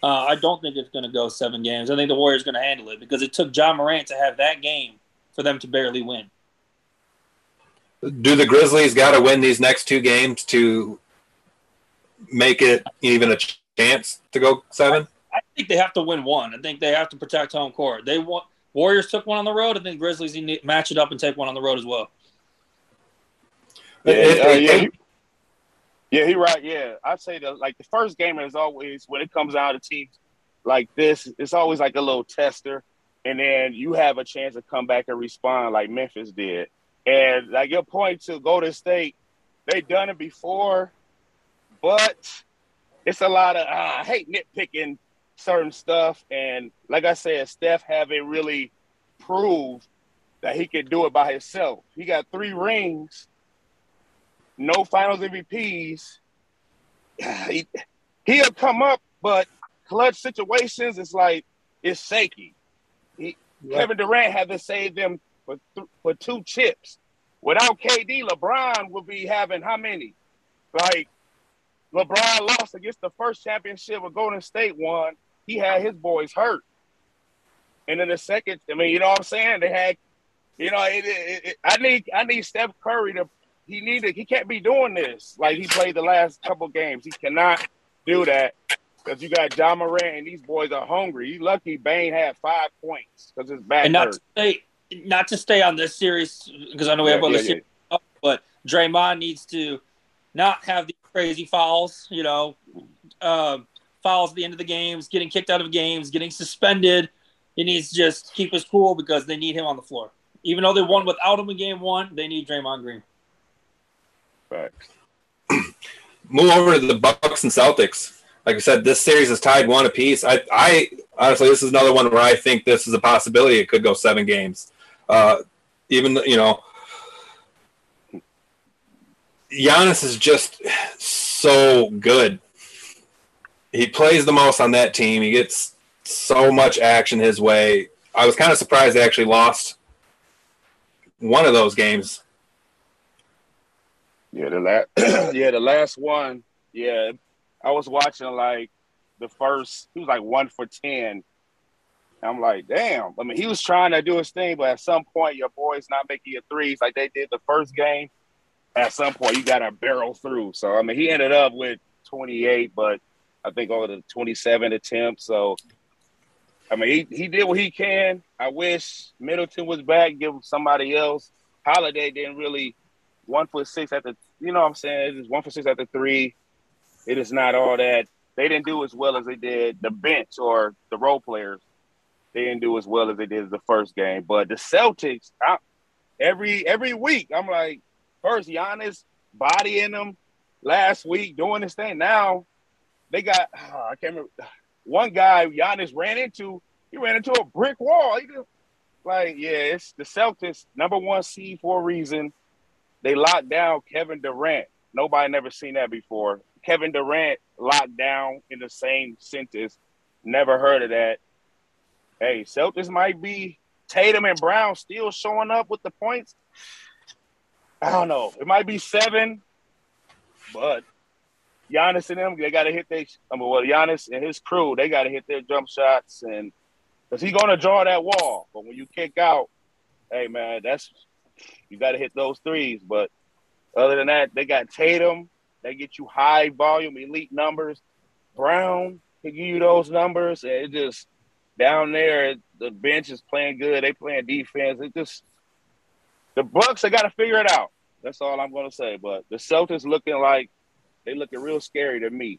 Uh, I don't think it's going to go seven games. I think the Warriors are going to handle it because it took Ja Morant to have that game for them to barely win. Do the Grizzlies got to win these next two games to make it even a chance to go seven? I, I think they have to win one. I think they have to protect home court. They want Warriors took one on the road. I think Grizzlies need to match it up and take one on the road as well. Yeah, uh, yeah, yeah, he right. Yeah, I'd say that like the first game is always when it comes out of teams like this, it's always like a little tester, and then you have a chance to come back and respond like Memphis did. And like your point to Golden State, they done it before, but it's a lot of uh, I hate nitpicking certain stuff. And like I said, Steph haven't really proved that he can do it by himself. He got three rings, no finals MVPs. He, he'll come up, but clutch situations is like it's shaky. He, Kevin Durant had to save them for th- for two chips. Without KD, LeBron would be having how many? Like LeBron lost against the first championship with Golden State won he had his boys hurt. And then the second, I mean, you know what I'm saying? They had, you know, it, it, it, I need I need Steph Curry to he needed he can't be doing this like he played the last couple games. He cannot do that because you got Ja Morant and these boys are hungry. You lucky Bane had five points because his back and not hurt. To stay, not to stay on this series because I know we Yeah, have other yeah, series, but Draymond needs to not have these crazy fouls. You know, um, fouls at the end of the games, getting kicked out of games, getting suspended. He needs to just keep his cool because they need him on the floor. Even though they won without him in game one, they need Draymond Green. Facts. Move over to the Bucks and Celtics. Like I said, this series is tied one apiece. I, I honestly, this is another one where I think this is a possibility. It could go seven games. Uh, even you know, Giannis is just so good. He plays the most on that team. He gets so much action his way. I was kind of surprised they actually lost one of those games. Yeah, the last yeah, the last one. Yeah. I was watching like the first he was like one for ten. I'm like, damn. I mean, he was trying to do his thing, but at some point your boy's not making your threes like they did the first game. At some point you gotta barrel through. So I mean he ended up with 28, but I think over the 27 attempts. So I mean he, he did what he can. I wish Middleton was back, give somebody else. Holiday didn't really one for six at the you know what I'm saying? It's one for six at the three. It is not all that. They didn't do as well as they did the bench or the role players. They didn't do as well as they did the first game. But the Celtics, I, every every week, I'm like, first Giannis bodying them last week doing this thing. Now they got uh, I can't remember one guy Giannis ran into. He ran into a brick wall. He just, like, yeah, it's the Celtics number one seed for a reason. They locked down Kevin Durant. Nobody never seen that before. Kevin Durant locked down in the same sentence. Never heard of that. Hey, Celtics might be Tatum and Brown still showing up with the points. I don't know. It might be seven, but Giannis and them, they got to hit their. I mean, well, Giannis and his crew, they got to hit their jump shots, and because he's to draw that wall. But when you kick out, hey man, that's you got to hit those threes. But other than that, they got Tatum. They get you high volume, elite numbers. Brown can give you those numbers. And it just down there, the bench is playing good. They playing defense. It just the Bucks. They got to figure it out. That's all I'm going to say. But the Celtics looking like they looking real scary to me.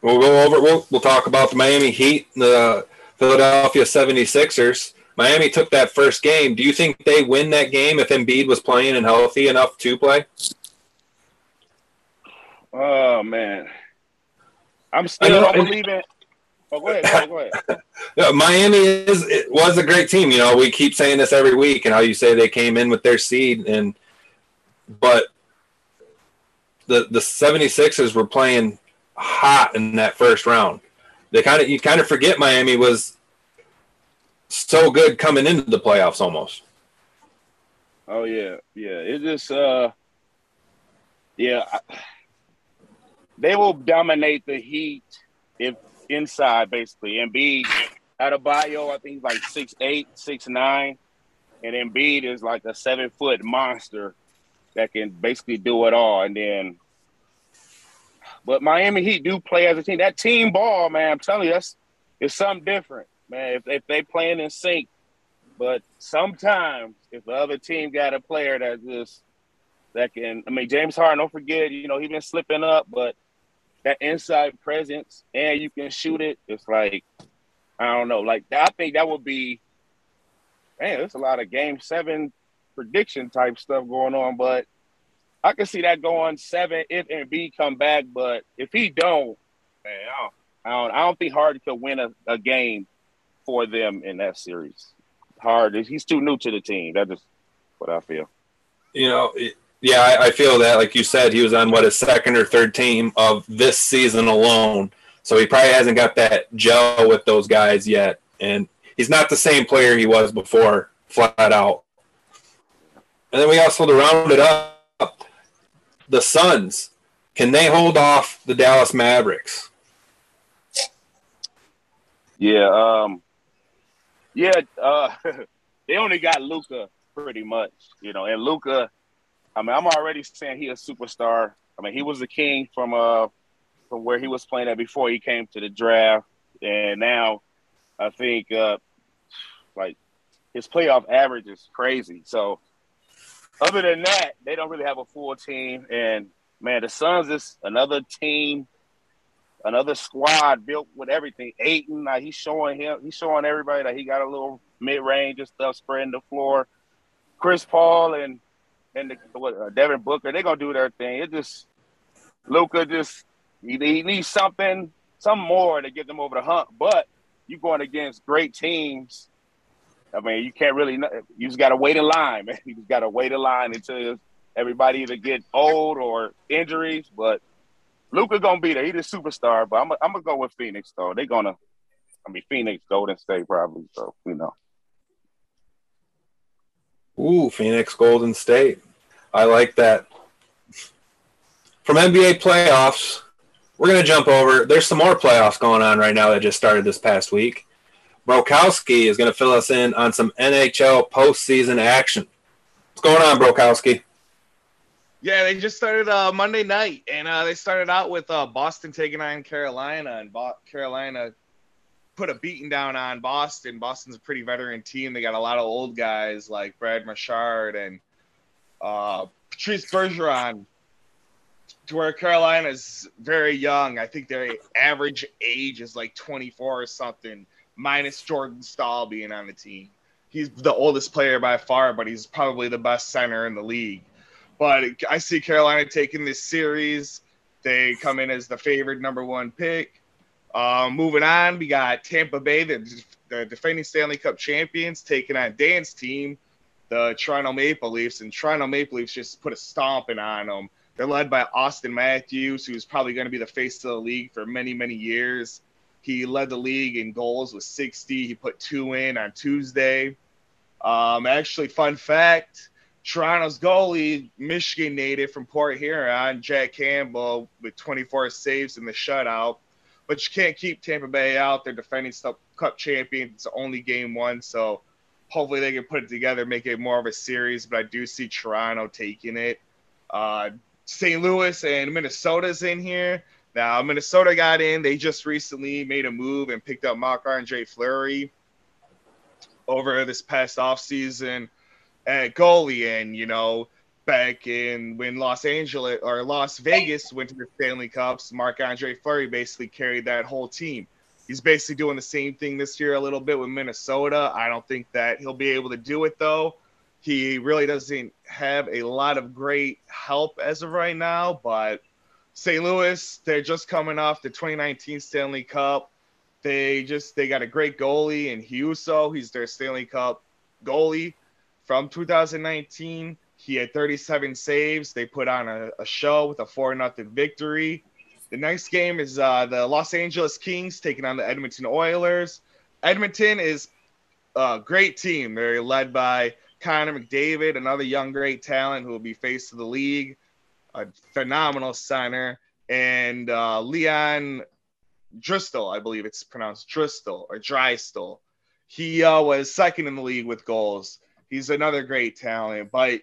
We'll go over. We'll, we'll talk about the Miami Heat, and the Philadelphia 76ers. Miami took that first game. Do you think they win that game if Embiid was playing and healthy enough to play? Oh man, I'm still know, believing. Oh, go ahead, go ahead, Miami is it was a great team. You know, we keep saying this every week, and how you say they came in with their seed, and but the the 76ers were playing hot in that first round. They kind of you kind of forget Miami was so good coming into the playoffs almost. Oh yeah, yeah. It just uh, yeah. They will dominate the Heat if inside basically. Embiid Adebayo, I think he's like six eight, six nine, and Embiid is like a seven foot monster that can basically do it all. And then, but Miami Heat do play as a team. That team ball, man, I'm telling you, that's it's something different, man. If if they playing in sync, but sometimes if the other team got a player that just that can, I mean, James Harden, don't forget, you know, he been slipping up, but that inside presence and you can shoot it. It's like I don't know. Like I think that would be man, there's a lot of game seven prediction type stuff going on, but I can see that going seven if Embiid come back. But if he don't, man, I don't, I don't, I don't think Harden could win a, a game for them in that series. Hard, he's too new to the team. That's just what I feel. You know, it, yeah, I, I, feel that. Like you said, he was on what his second or third team of this season alone, so he probably hasn't got that gel with those guys yet, and he's not the same player he was before, flat out. And then we also to round it up, the Suns. Can they hold off the Dallas Mavericks? Yeah, um, yeah. Uh, they only got Luka pretty much, you know, and Luka I mean, I'm already saying he a superstar. I mean, he was the king from uh from where he was playing at before he came to the draft, and now I think uh like his playoff average is crazy. So other than that, they don't really have a full team. And man, the Suns is another team, another squad built with everything. Ayton, like he's showing him, he's showing everybody that he got a little mid range and stuff, spreading the floor. Chris Paul and and the, uh, Devin Booker, they're gonna do their thing. It just Luka just he, he needs something, some more to get them over the hump. But you're going against great teams. I mean, you can't really. You just got to wait in line, man. You just got to wait in line until everybody either get old or injuries. But Luka gonna be there. He's a superstar. But I'm, I'm gonna go with Phoenix though. They're gonna. I mean, Phoenix, Golden State, probably. So you know. Ooh, Phoenix, Golden State. I like that. From NBA playoffs, we're going to jump over. There's some more playoffs going on right now that just started this past week. Brokowski is going to fill us in on some NHL postseason action. What's going on, Brokowski? Yeah, they just started uh, Monday night, and uh, they started out with uh, Boston taking on Carolina, and Bo- Carolina put a beating down on Boston. Boston's a pretty veteran team. They got a lot of old guys like Brad Marchand and uh, Patrice Bergeron, to where Carolina's very young. I think their average age is like 24 or something, minus Jordan Staal being on the team. He's the oldest player by far, but he's probably the best center in the league. But I see Carolina taking this series. They come in as the favorite number one pick. Uh, moving on, we got Tampa Bay, the, the defending Stanley Cup champions, taking on Dan's team, the Toronto Maple Leafs. And Toronto Maple Leafs just put a stomping on them. They're led by Auston Matthews, who's probably going to be the face of the league for many, many years. He led the league in goals with 60. He put two in on Tuesday. Um, actually, fun fact Toronto's goalie, Michigan native from Port Huron, Jack Campbell, with 24 saves in the shutout. But you can't keep Tampa Bay out. They're defending Cup champions. It's only game one, so hopefully they can put it together, make it more of a series. But I do see Toronto taking it. Uh, St. Louis and Minnesota's in here. Now, Minnesota got in. They just recently made a move and picked up Marc Andre Fleury over this past offseason at goalie. And, you know, back in when Los Angeles or Las Vegas went to the Stanley Cups, Marc Andre Fleury basically carried that whole team. He's basically doing the same thing this year a little bit with Minnesota. I don't think that he'll be able to do it though. He really doesn't have a lot of great help as of right now, but St. Louis, they're just coming off the 2019 Stanley Cup. They just they got a great goalie in Husso. He's their Stanley Cup goalie from 2019. He had 37 saves. They put on a, a show with a 4 nothing victory. The next game is uh, the Los Angeles Kings taking on the Edmonton Oilers. Edmonton is a great team. They're led by Connor McDavid, another young great talent who will be face of the league, a phenomenal center, and uh, Leon Draisaitl, I believe it's pronounced Dristel or Drystal. He uh, was second in the league with goals. He's another great talent, but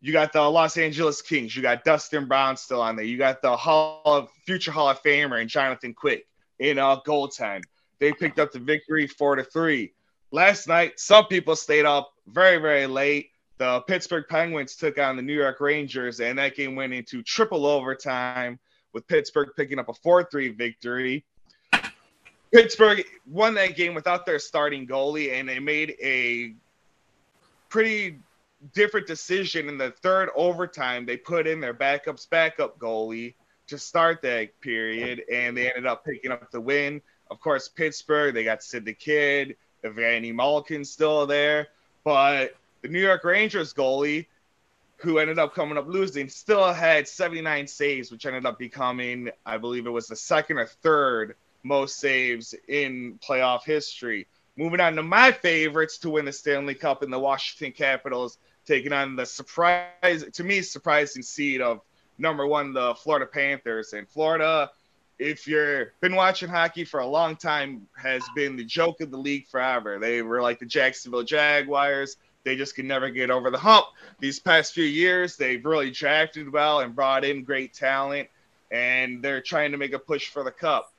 you got the Los Angeles Kings. You got Dustin Brown still on there. You got the Hall of future Hall of Famer and Jonathan Quick in uh, goaltend. They picked up the victory four to three. Last night, some people stayed up very, very late. The Pittsburgh Penguins took on the New York Rangers, and that game went into triple overtime with Pittsburgh picking up a 4 3 victory. Pittsburgh won that game without their starting goalie, and they made a pretty different decision in the third overtime. They put in their backup's backup goalie to start that period, and they ended up picking up the win. Of course, Pittsburgh, they got Sid the Kid, Evgeny Malkin still there, but the New York Rangers goalie, who ended up coming up losing, still had 79 saves, which ended up becoming, I believe it was the second or third most saves in playoff history. Moving on to my favorites to win the Stanley Cup in the Washington Capitals, taking on the surprise, to me, surprising seed of number one, the Florida Panthers. And Florida, if you've been watching hockey for a long time, has been the joke of the league forever. They were like the Jacksonville Jaguars. They just could never get over the hump. These past few years, they've really drafted well and brought in great talent, and they're trying to make a push for the cup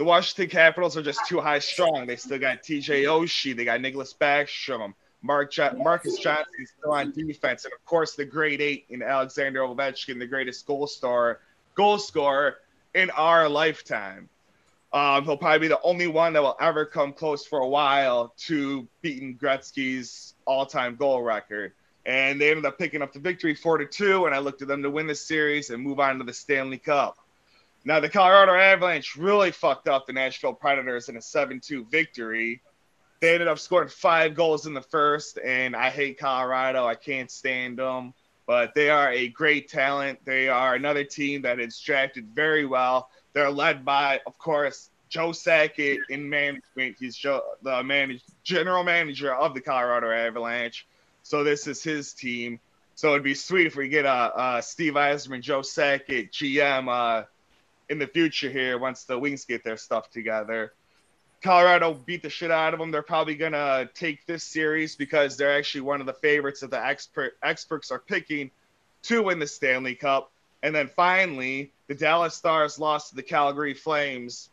the Washington Capitals are just too high strong. They still got TJ Oshie, they got Nicklas Backstrom, Mark jo- Marcus Johnson still on defense, and of course the great eight in Alexander Ovechkin, the greatest goal star goal scorer in our lifetime. Um, he'll probably be the only one that will ever come close for a while to beating Gretzky's all-time goal record. And they ended up picking up the victory four to two, and I looked at them to win the series and move on to the Stanley Cup. Now, the Colorado Avalanche really fucked up the Nashville Predators in a 7 2 victory. They ended up scoring five goals in the first, and I hate Colorado. I can't stand them, but they are a great talent. They are another team that is drafted very well. They're led by, of course, Joe Sakic in management. He's Joe, the manage, general manager of the Colorado Avalanche. So this is his team. So it'd be sweet if we get a uh, uh, Steve Yzerman, Joe Sakic, GM, uh, in the future here once the Wings get their stuff together. Colorado beat the shit out of them. They're probably gonna take this series because they're actually one of the favorites that the expert experts are picking to win the Stanley Cup. And then finally, the Dallas Stars lost to the Calgary Flames.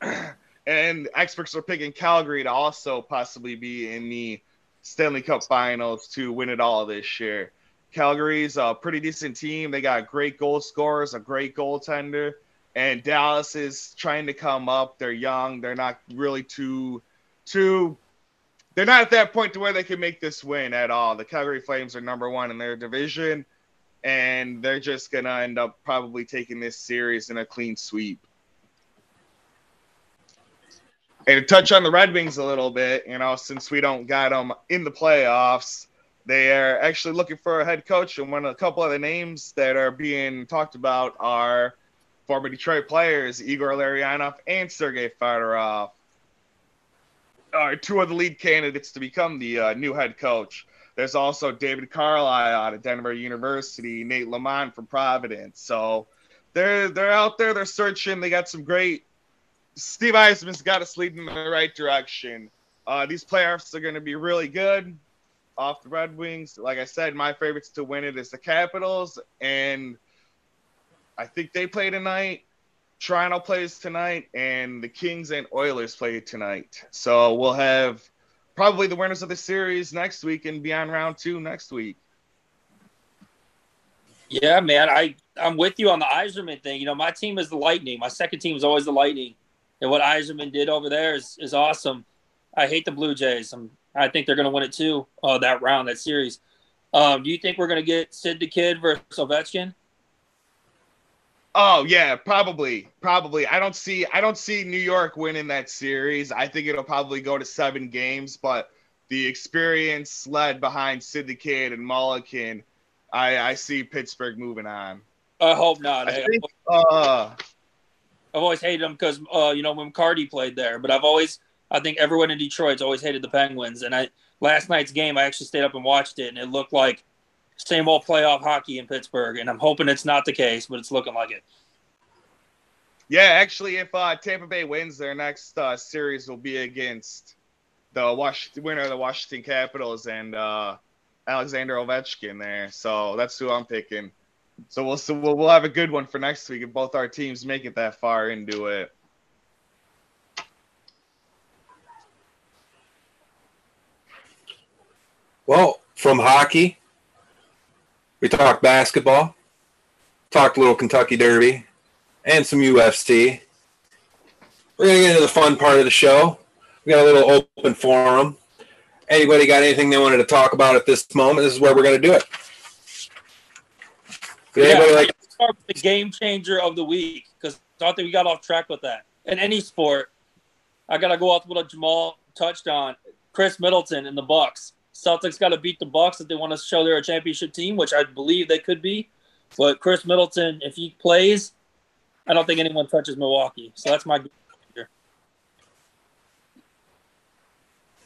and experts are picking Calgary to also possibly be in the Stanley Cup Finals to win it all this year. Calgary's a pretty decent team. They got great goal scorers, a great goaltender, and Dallas is trying to come up. They're young. They're not really too, too. they're not at that point to where they can make this win at all. The Calgary Flames are number one in their division, and they're just gonna end up probably taking this series in a clean sweep. And to touch on the Red Wings a little bit, you know, since we don't got them in the playoffs, they are actually looking for a head coach, and one of a couple of the names that are being talked about are former Detroit players Igor Larionov and Sergei Fedorov are two of the lead candidates to become the uh, new head coach. There's also David Carlisle out of Denver University, Nate Lamont from Providence. So they're they're out there, they're searching. They got some great. Steve Yzerman's got us leading in the right direction. Uh, these playoffs are going to be really good. Off the Red Wings, like I said, my favorites to win it is the Capitals, and I think they play tonight. Toronto plays tonight, and the Kings and Oilers play tonight. So we'll have probably the winners of the series next week and beyond round two next week. Yeah, man, I I'm with you on the Yzerman thing. You know, my team is the Lightning. My second team is always the Lightning, and what Yzerman did over there is is awesome. I hate the Blue Jays. I'm, I think they're going to win it too. Uh, that round, that series. Um, do you think we're going to get Sid the Kid versus Ovechkin? Oh yeah, probably, probably. I don't see, I don't see New York winning that series. I think it'll probably go to seven games, but the experience led behind Sid the Kid and Mulliken, I, I see Pittsburgh moving on. I hope not. I think, uh, I've always hated them because uh, you know when Cardi played there, but I've always I think everyone in Detroit's always hated the Penguins. And I last night's game I actually stayed up and watched it, and it looked like same old playoff hockey in Pittsburgh. And I'm hoping it's not the case, but it's looking like it. yeah, actually, if uh, Tampa Bay wins, their next uh, series will be against the winner of the Washington Capitals and uh, Alexander Ovechkin there. So that's who I'm picking. So we'll so we'll, we'll have a good one for next week if both our teams make it that far into it. Well, from hockey, we talked basketball, talked a little Kentucky Derby, and some UFC. We're going to get into the fun part of the show. We got a little open forum. Anybody got anything they wanted to talk about at this moment? This is where we're going to do it. Anybody Yeah. like Start with the game changer of the week because I think we got off track with that. In any sport, I got to go off with what Jamal touched on. Khris Middleton and the Bucks. Celtics got to beat the Bucks if they want to show they're a championship team, which I believe they could be. But Khris Middleton, if he plays, I don't think anyone touches Milwaukee. So that's my.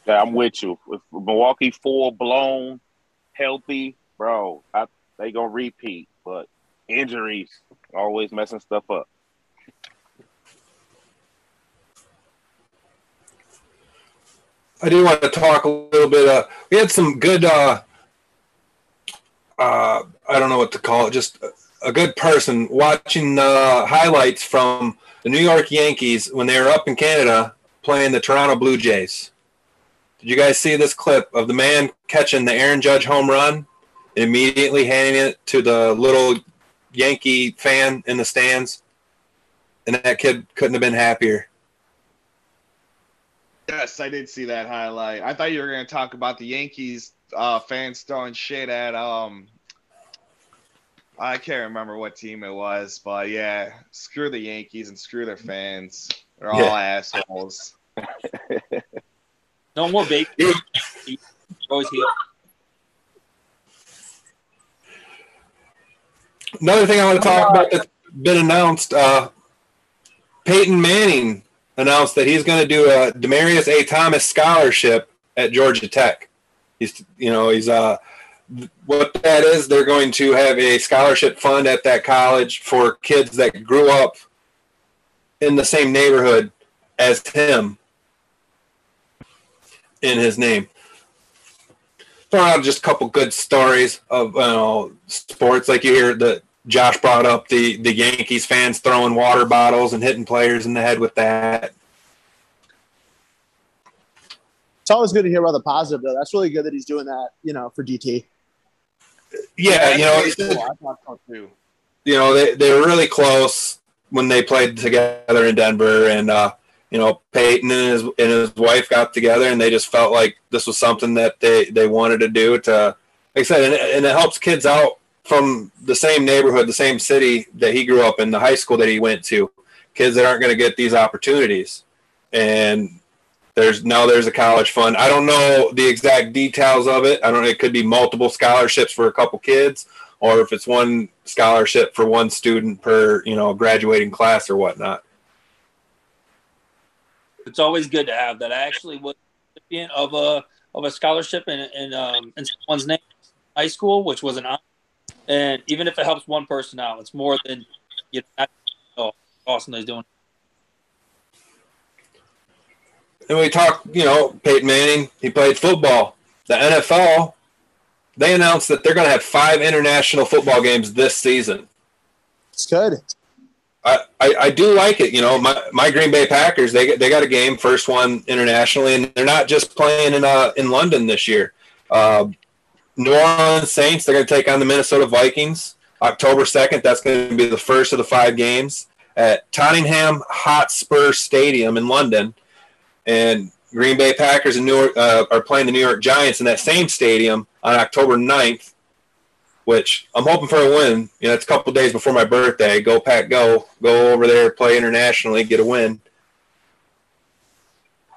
Yeah, I'm with you. With Milwaukee full blown, healthy, bro, I, they gonna repeat. But injuries always messing stuff up. I do want to talk a little bit. Uh, we had some good. Uh, uh, I don't know what to call it. Just a- good person watching uh, highlights from the New York Yankees when they were up in Canada playing the Toronto Blue Jays. Did you guys see this clip of the man catching the Aaron Judge home run and immediately handing it to the little Yankee fan in the stands? And that kid couldn't have been happier. Yes, I did see that highlight. I thought you were going to talk about the Yankees uh, fans throwing shit at um. I can't remember what team it was, but yeah, screw the Yankees and screw their fans. They're all Yeah. assholes. No more baby. Always here. Another thing I want to talk about that's been announced. Uh, Peyton Manning announced that he's going to do a Demaryius A. Thomas scholarship at Georgia Tech. He's, you know, he's uh, what that is. They're going to have a scholarship fund at that college for kids that grew up in the same neighborhood as him in his name. Throw out just a couple good stories of you know sports, like you hear the Josh brought up the the Yankees fans throwing water bottles and hitting players in the head with that. It's always good to hear about the positive, though. That's really good that he's doing that, you know, for DT. Yeah, you know, That's cool. So too. you know they, they were really close when they played together in Denver, and uh, you know, Peyton and his and his wife got together, and they just felt like this was something that they they wanted to do. To like I said, and, and it helps kids out from the same neighborhood, the same city that he grew up in, the high school that he went to. Kids that aren't going to get these opportunities, and there's now there's a college fund. I don't know the exact details of it. I don't. It could be multiple scholarships for a couple kids, or if it's one scholarship for one student per you know graduating class or whatnot. It's always good to have that. I actually was recipient of a of a scholarship in in, um, in someone's name high school, which was an honor. And even if it helps one person out, it's more than you know. Oh, awesome, he's doing. And we talk, you know, Peyton Manning, he played football. The NFL, they announced that they're going to have five international football games this season. It's good. I, I, I do like it. You know, my, my Green Bay Packers, they, they got a game, first one internationally, and they're not just playing in, uh, in London this year. Uh, New Orleans Saints, they're going to take on the Minnesota Vikings October 2nd. That's going to be the first of the five games at Tottenham Hotspur Stadium in London and Green Bay Packers and New York uh, are playing the New York Giants in that same stadium on October 9th, which I'm hoping for a win. You know, it's a couple days before my birthday. Go Pack, go! Go over there, play internationally, get a win.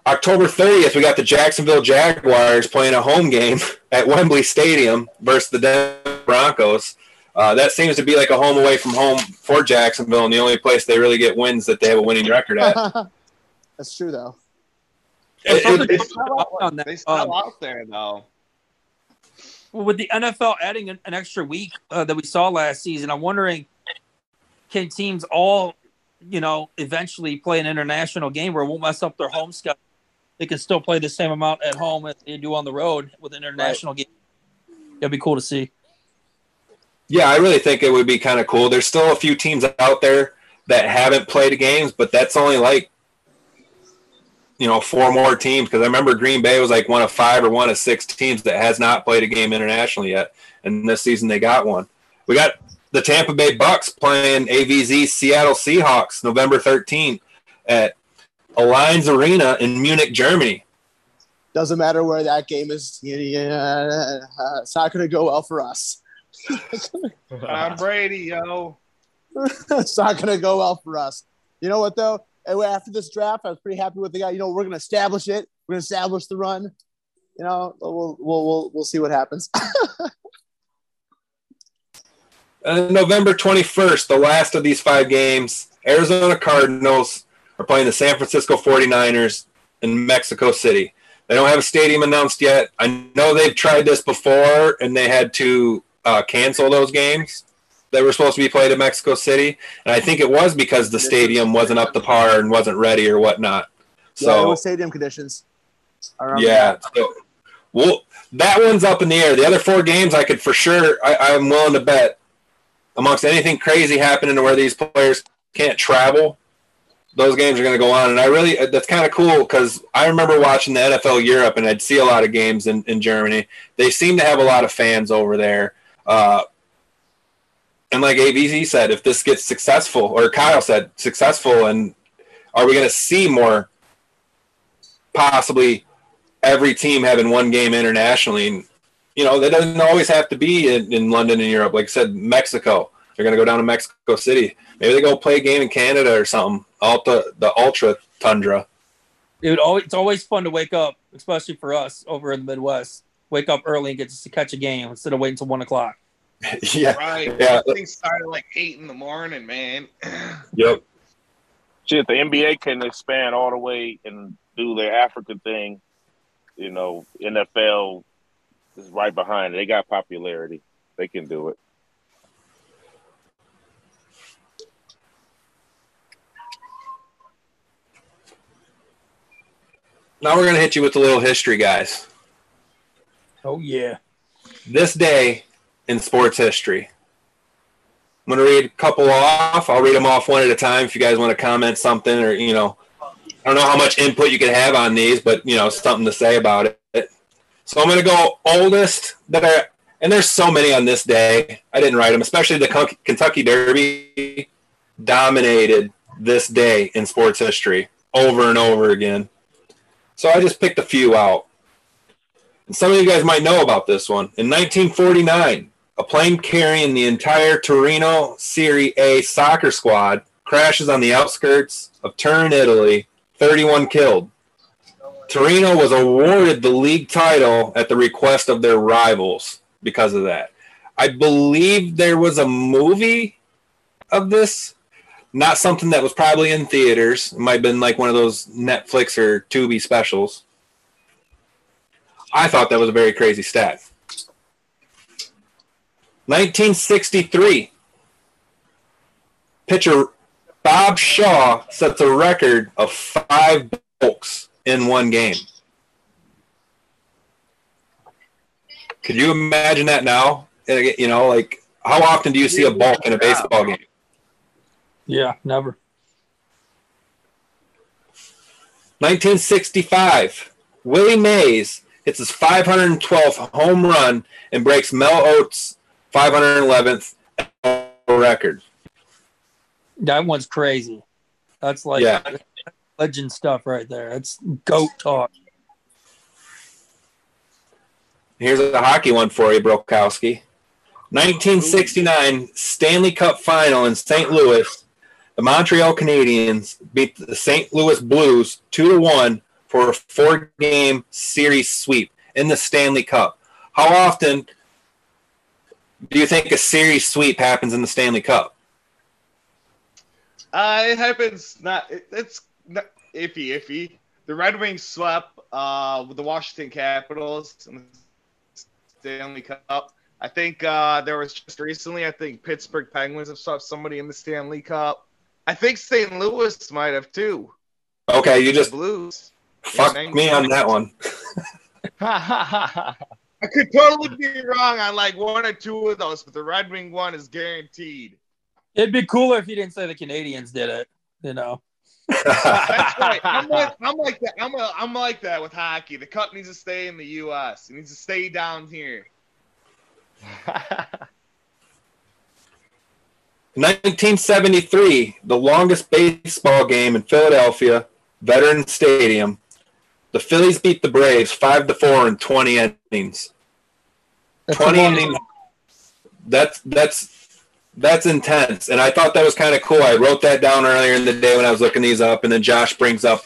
October 30th, we got the Jacksonville Jaguars playing a home game at Wembley Stadium versus the Denver Broncos. Uh, that seems to be like a home away from home for Jacksonville, and the only place they really get wins that they have a winning record at. That's true, though. It- it- They still, out, they still Um, out there though. Well, with the NFL adding an, an extra week uh, that we saw last season, I'm wondering can teams all, you know, eventually play an international game where it won't mess up their home schedule? They can still play the same amount at home as they do on the road with an international game. That'd be cool to see. Yeah, I really think it would be kind of cool. There's still a few teams out there that haven't played games, but that's only like you know four more teams because I remember Green Bay was like one of five or one of six teams that has not played a game internationally yet, and this season they got one. We got the Tampa Bay Bucks playing AVZ Seattle Seahawks November 13th at Allianz Arena in Munich, Germany. Doesn't matter where that game is. It's not going to go well for us. Tom Brady, yo. it's not going to go well for us. You know what though? After this draft, I was pretty happy with the guy. You know, we're going to establish it. We're going to establish the run. You know, we'll we'll we'll, we'll see what happens. Uh, November 21st, the last of these five games, Arizona Cardinals are playing the San Francisco 49ers in Mexico City. They don't have a stadium announced yet. I know they've tried this before and they had to uh, cancel those games that were supposed to be played in Mexico City. And I think it was because the stadium wasn't up to par and wasn't ready or whatnot. yeah, So, was stadium conditions. Yeah. So, well, that one's up in the air. The other four games, I could for sure, I, I'm willing to bet amongst anything crazy happening to where these players can't travel, those games are going to go on. And I really, that's kind of cool because I remember watching the NFL Europe and I'd see a lot of games in, in Germany. They seem to have a lot of fans over there. Uh, and like ABZ said, if this gets successful, or Kyle said, successful, and are we going to see more possibly every team having one game internationally? And, you know, that doesn't always have to be in, in London and Europe. Like I said, Mexico. They're going to go down to Mexico City. Maybe they go play a game in Canada or something. Alta, the Ultra Tundra. It would always, it's always fun to wake up, especially for us over in the Midwest. Wake up early and get to catch a game instead of waiting until one o'clock. yeah. Right. Yeah. Things started like eight in the morning, man. Yep. Shit, the NBA can expand all the way and do their African thing. You know, NFL is right behind it. They got popularity. They can do it. Now we're going to hit you with a little history, guys. Oh yeah. This day in sports history. I'm going to read a couple off. I'll read them off one at a time if you guys want to comment something or, you know, I don't know how much input you can have on these, but, you know, something to say about it. So I'm going to go oldest that are, and there's so many on this day. I didn't write them, especially the Kentucky Derby dominated this day in sports history. over and over again. So I just picked a few out. And some of you guys might know about this one. In 1949, a plane carrying the entire Torino Serie A soccer squad crashes on the outskirts of Turin, Italy, 31 killed. Torino was awarded the league title at the request of their rivals because of that. I believe there was a movie of this, not something that was probably in theaters. It might have been like one of those Netflix or Tubi specials. I thought that was a very crazy stat. 1963. Pitcher Bob Shaw sets a record of five balks in one game. Could you imagine that now? Uh, you know, like how often do you see a balk in a baseball game? Yeah, never. 1965. Willie Mays hits his 512th home run and breaks Mel Ott's 511th record. That one's crazy. That's like Yeah. legend stuff right there. That's goat talk. Here's a hockey one for you, Brokowski. 1969 Stanley Cup final in St. Louis. The Montreal Canadiens beat the St. Louis Blues 2 to 1 for a four game series sweep in the Stanley Cup. How often do you think a series sweep happens in the Stanley Cup? Uh, it happens. Not it, it's not iffy, iffy. The Red Wings swept uh, with the Washington Capitals in the Stanley Cup. I think uh, there was just recently. I think Pittsburgh Penguins have swept somebody in the Stanley Cup. I think St. Louis might have too. Okay, you just The Blues. fuck me on that one. I could totally be wrong on like one or two of those, but the Red Wing one is guaranteed. It'd be cooler if you didn't say the Canadians did it. You know. That's right. I'm like, I'm like that. I'm, a, I'm like that with hockey. The cup needs to stay in the U.S. It needs to stay down here. 1973, the longest baseball game in Philadelphia, Veterans Stadium. The Phillies beat the Braves 5 to 4 in 20 innings. That's 20 innings. That's that's that's intense. And I thought that was kind of cool. I wrote that down earlier in the day when I was looking these up and then Josh brings up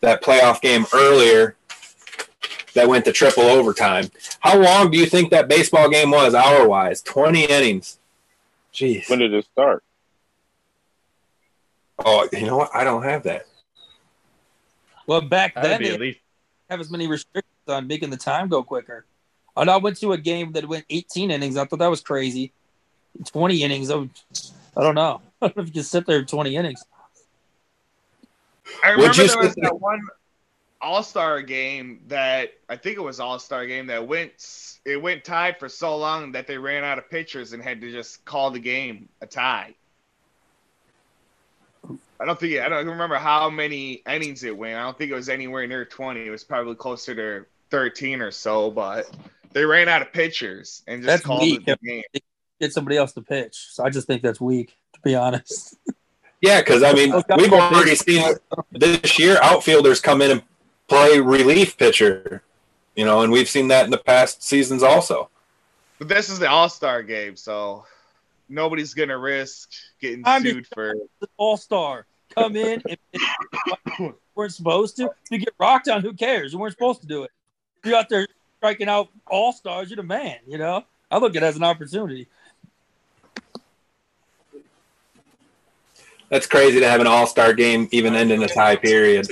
that playoff game earlier that went to triple overtime. How long do you think that baseball game was hour-wise? 20 innings. Jeez. When did it start? Oh, you know what? I don't have that. Well, back That'd then be they at least have as many restrictions on making the time go quicker. And I went to a game that went 18 innings. I thought that was crazy. 20 innings. I, would, I don't know. I don't know if you can sit there 20 innings. I remember there was that one All Star game that I think it was All Star game that went it went tied for so long that they ran out of pitchers and had to just call the game a tie. I don't think I don't remember how many innings it went. I don't think it was anywhere near 20. It was probably closer to 13 or so, but they ran out of pitchers and just That's called weak. it the game. Get somebody else to pitch. So I just think that's weak, to be honest. Yeah, because I mean, we've already seen this year. Outfielders come in and play relief pitcher, you know, and we've seen that in the past seasons also. But this is the All Star game, so nobody's gonna risk getting I'm sued for All star. Come in and you weren't supposed to. If you get rocked on, who cares? You weren't supposed to do it. If you're out there striking out all stars, you're the man, you know? I look at it as an opportunity. That's crazy to have an All Star game even end in a tie period.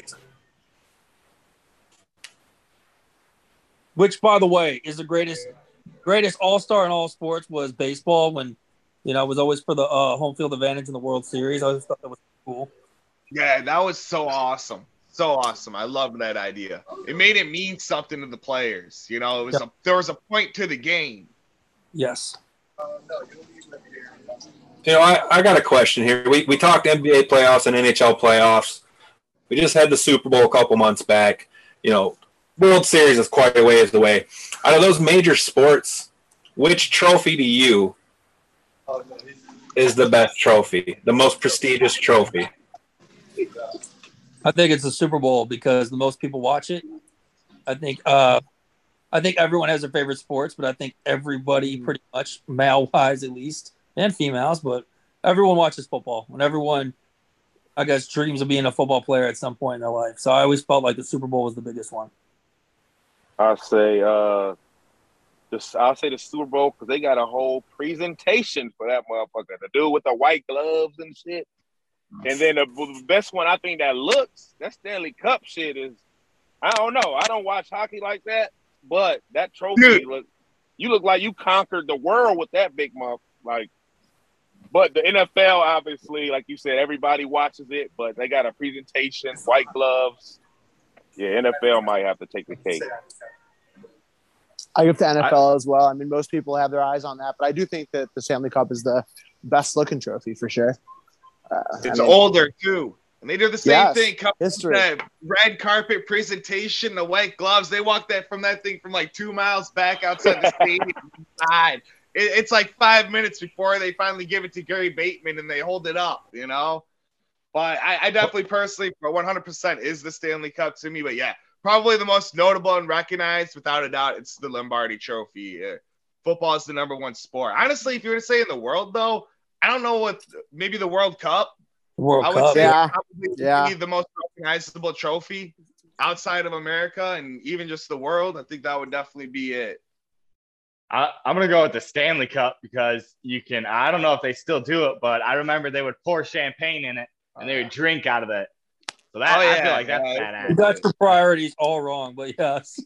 Which, by the way, is the greatest greatest all star in all sports was baseball when you know it was always for the uh, home field advantage in the World Series. I always thought that was cool. Yeah, that was so awesome. So awesome. I love that idea. It made it mean something to the players. You know, it was a there was a point to the game. Yes. You know, I, I got a question here. We, we talked NBA playoffs and NHL playoffs. We just had the Super Bowl a couple months back. You know, World Series is quite a ways away. Out of those major sports, which trophy to you is the best trophy, the most prestigious trophy? I think it's the Super Bowl because the most people watch it. I think uh I think everyone has their favorite sports, but I think everybody pretty much male wise at least and females, but everyone watches football and everyone I guess dreams of being a football player at some point in their life. So I always felt like the Super Bowl was the biggest one. I say uh this I'll say the Super Bowl because they got a whole presentation for that motherfucker. The dude with the white gloves and shit. And then the, the best one I think that looks that Stanley Cup shit is I don't know. I don't watch hockey like that, but that trophy Dude. look you look like you conquered the world with that big muff. Like but the NFL obviously, like you said, everybody watches it, but they got a presentation, white gloves. Yeah, NFL might have to take the cake. I give to NFL as well. I mean, most people have their eyes on that, but I do think that the Stanley Cup is the best looking trophy for sure. Uh, I It's mean, older too. And they do the same Yes, thing. Come history. that red carpet presentation, the white gloves. They walk that from that thing from like two miles back outside the stadium. inside. It, it's like five minutes before they finally give it to Gary Bettman and they hold it up, you know. But I, I definitely personally, for 100% is the Stanley Cup to me. But yeah, probably the most notable and recognized, without a doubt, it's the Lombardi Trophy. Uh, football is the number one sport. Honestly, if you were to say in the world, though, I don't know what maybe the World Cup. World I would Cup. say Yeah. probably Yeah. the most recognizable trophy outside of America and even just the world. I think that would definitely be it. I, I'm gonna go with the Stanley Cup because you can. I don't know if they still do it, but I remember they would pour champagne in it and they would drink out of it. So that Oh, I yeah, feel like that's yeah. badass. That's your priorities all wrong, but yes.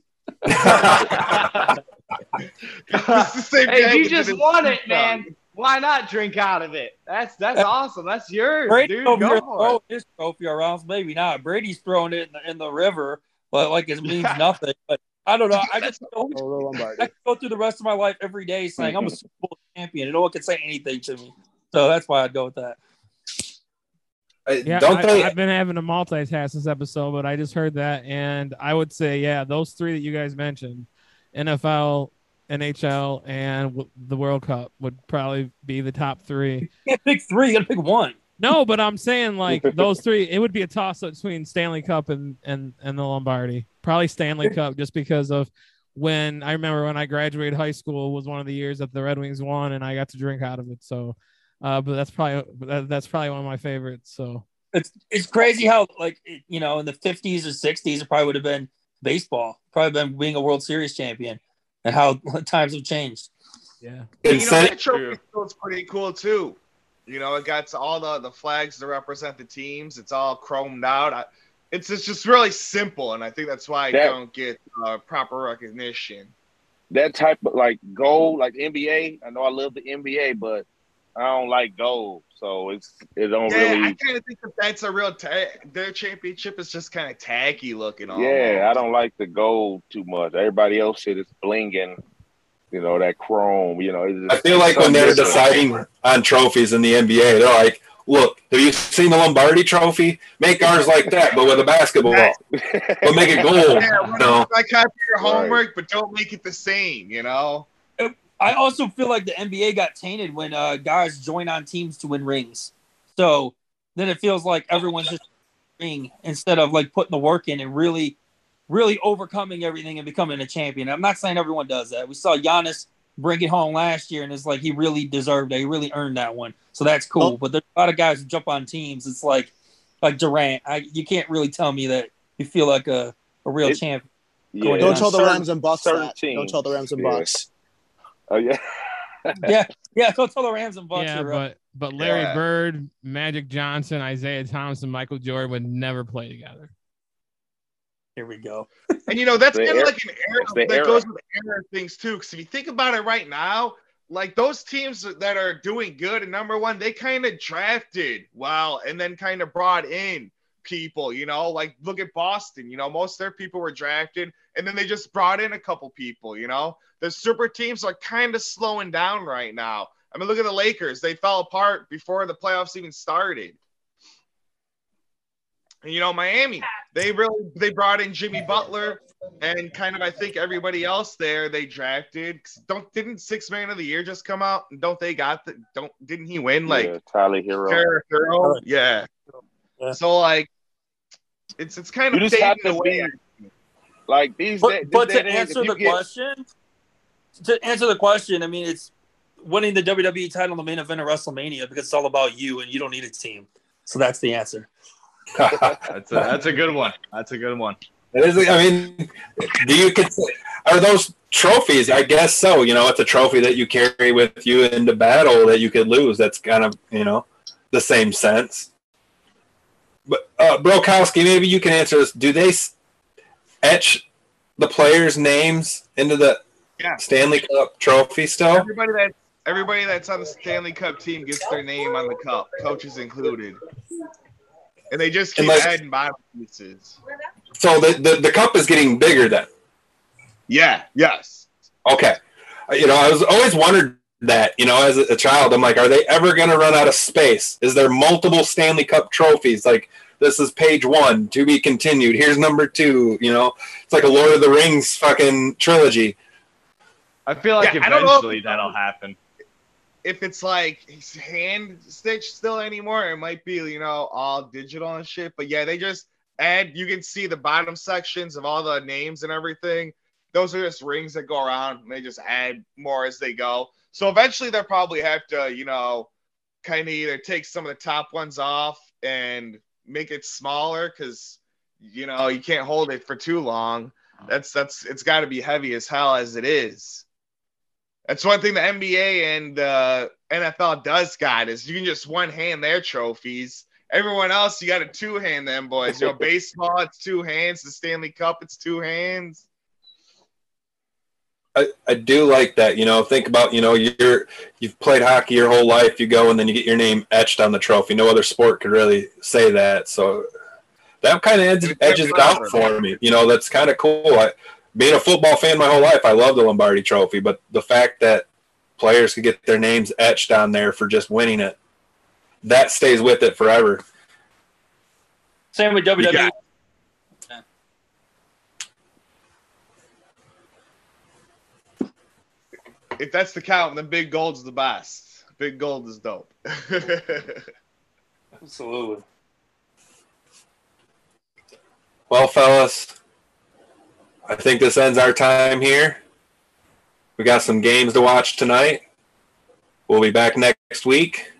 It's the same hey, thing you just the- won it, man. Why not drink out of it? That's that's awesome. That's yours, Brady dude. over Go here for it. throwing his trophy around. Maybe not. Brady's throwing it in the, in the river, but like it means nothing. But I don't know. I just go, Oh, the I go through the rest of my life every day saying I'm a Super Bowl champion, and no one can say anything to me. So that's why I'd go with that. Uh, Yeah, Don't I, they? I've been having to multitask this episode, but I just heard that, and I would say, yeah, those three that you guys mentioned, NFL, NHL, and w- the World Cup would probably be the top three. You can't pick three. You got to pick one. No, but I'm saying like those three, it would be a toss up between Stanley Cup and and and the Lombardi. Probably Stanley Cup, just because of when I remember when I graduated high school was one of the years that the Red Wings won, and I got to drink out of it. So, uh, but that's probably that, that's probably one of my favorites. So. It's it's crazy how like it- you know in the 50s or 60s it probably would have been baseball, probably been being a World Series champion, and how times have changed. Yeah. And, you know, Consent- that trophy still pretty cool too. You know, it got all the, the flags to represent the teams. It's all chromed out. I, it's just, just really simple, and I think that's why I That- don't get uh, proper recognition. that type of like gold, like NBA. I know I love the NBA, but I don't like gold, so it's it don't Yeah, I kind of think that that's a real ta- their championship is just kind of tacky looking. Yeah, I don't like the gold too much. Everybody else shit is blinging, you know that chrome. You know, it's I feel like when they're different. deciding on trophies in the NBA, they're like, "Look, have you seen the Lombardi Trophy? Make ours like that, but with a basketball, but make it gold." Yeah, why No, not like copy your Right. homework, but don't make it the same. You know. I also feel like the NBA got tainted when uh, guys join on teams to win rings. So then it feels like everyone's just ring instead of like putting the work in and really, really overcoming everything and becoming a champion. I'm not saying everyone does that. We saw Giannis bring it home last year, and it's like he really deserved it. He really earned that one. So that's cool. Oh. But there's a lot of guys who jump on teams. It's like like Durant. I, you can't really tell me that you feel like a, a real It- champion. Yeah, Don't tell the Rams and Bucks that. Don't tell the Rams and Yeah. Bucks. Oh yeah, yeah, yeah. Don't tell the Rams and Bucks. yeah, you're right. but but Larry Yeah. Bird, Magic Johnson, Isiah Thomas, and Michael Jordan would never play together. Here we go. And you know that's kind of like an era that era. goes with era things too. Because if you think about it right now, like those teams that are doing good and number one, they kind of drafted well and then kind of brought in people. You know, like look at Boston. You know, most of their people were drafted and then they just brought in a couple people. You know, the super teams are kind of slowing down right now. I mean, look at the Lakers. They fell apart before the playoffs even started. And, you know, Miami, they really they brought in Jimmy Butler and kind of I think everybody else there they drafted. Don't didn't six man of the year just come out? Don't they got the don't didn't he win like yeah, Tyler Herro. Herro? Yeah. Yeah. So like It's it's kind You of just have fading to away. be like these. But, day- but to day answer the get- question, to answer the question, I mean, it's winning the WWE title in the main event of WrestleMania because it's all about you and you don't need a team. So that's the answer. That's a, that's a good one. That's a good one. It is, I mean, do you consider are those trophies? I guess so. You know, it's a trophy that you carry with you into battle that you could lose. That's kind of you know the same sense. Brokowski, maybe you can answer this. Do they etch the players' names into the Yeah. Stanley Cup trophy still? Everybody that everybody that's on the Stanley Cup team gets their name on the cup, coaches included. And they just keep adding bottom pieces. So the, the the cup is getting bigger then. Yeah, yes. Okay. Uh, You know, I was always wondered that, you know, as a, a child, I'm like, are they ever going to run out of space? Is there multiple Stanley Cup trophies? Like, this is page one to be continued. Here's number two. You know, it's like a Lord of the Rings fucking trilogy. I feel like Yeah, I if- eventually that'll happen. If it's like hand stitched still anymore, it might be, you know, all digital and shit. But yeah, they just add you can see the bottom sections of all the names and everything. Those are just rings that go around and they just add more as they go. So eventually they'll probably have to, you know, kind of either take some of the top ones off and make it smaller because you know you can't hold it for too long. That's that's it's got to be heavy as hell as it is. That's one thing the NBA and uh, NFL does got is you can just one hand their trophies. Everyone else, you got to two hand them boys. You know, baseball, it's two hands. The Stanley Cup, it's two hands. I, I do like that. You know, think about, you know, you're you've played hockey your whole life. You go and then you get your name etched on the trophy. No other sport could really say that. So that kind of edges, edges it out for me. You know, that's kind of cool. I, being a football fan my whole life, I love the Lombardi Trophy, but the fact that players could get their names etched on there for just winning it, that stays with it forever. Same with WWE. If that's the count, then Big Gold's the best. Big Gold is dope. Absolutely. Well, fellas, I think this ends our time here. We got some games to watch tonight. We'll be back next week.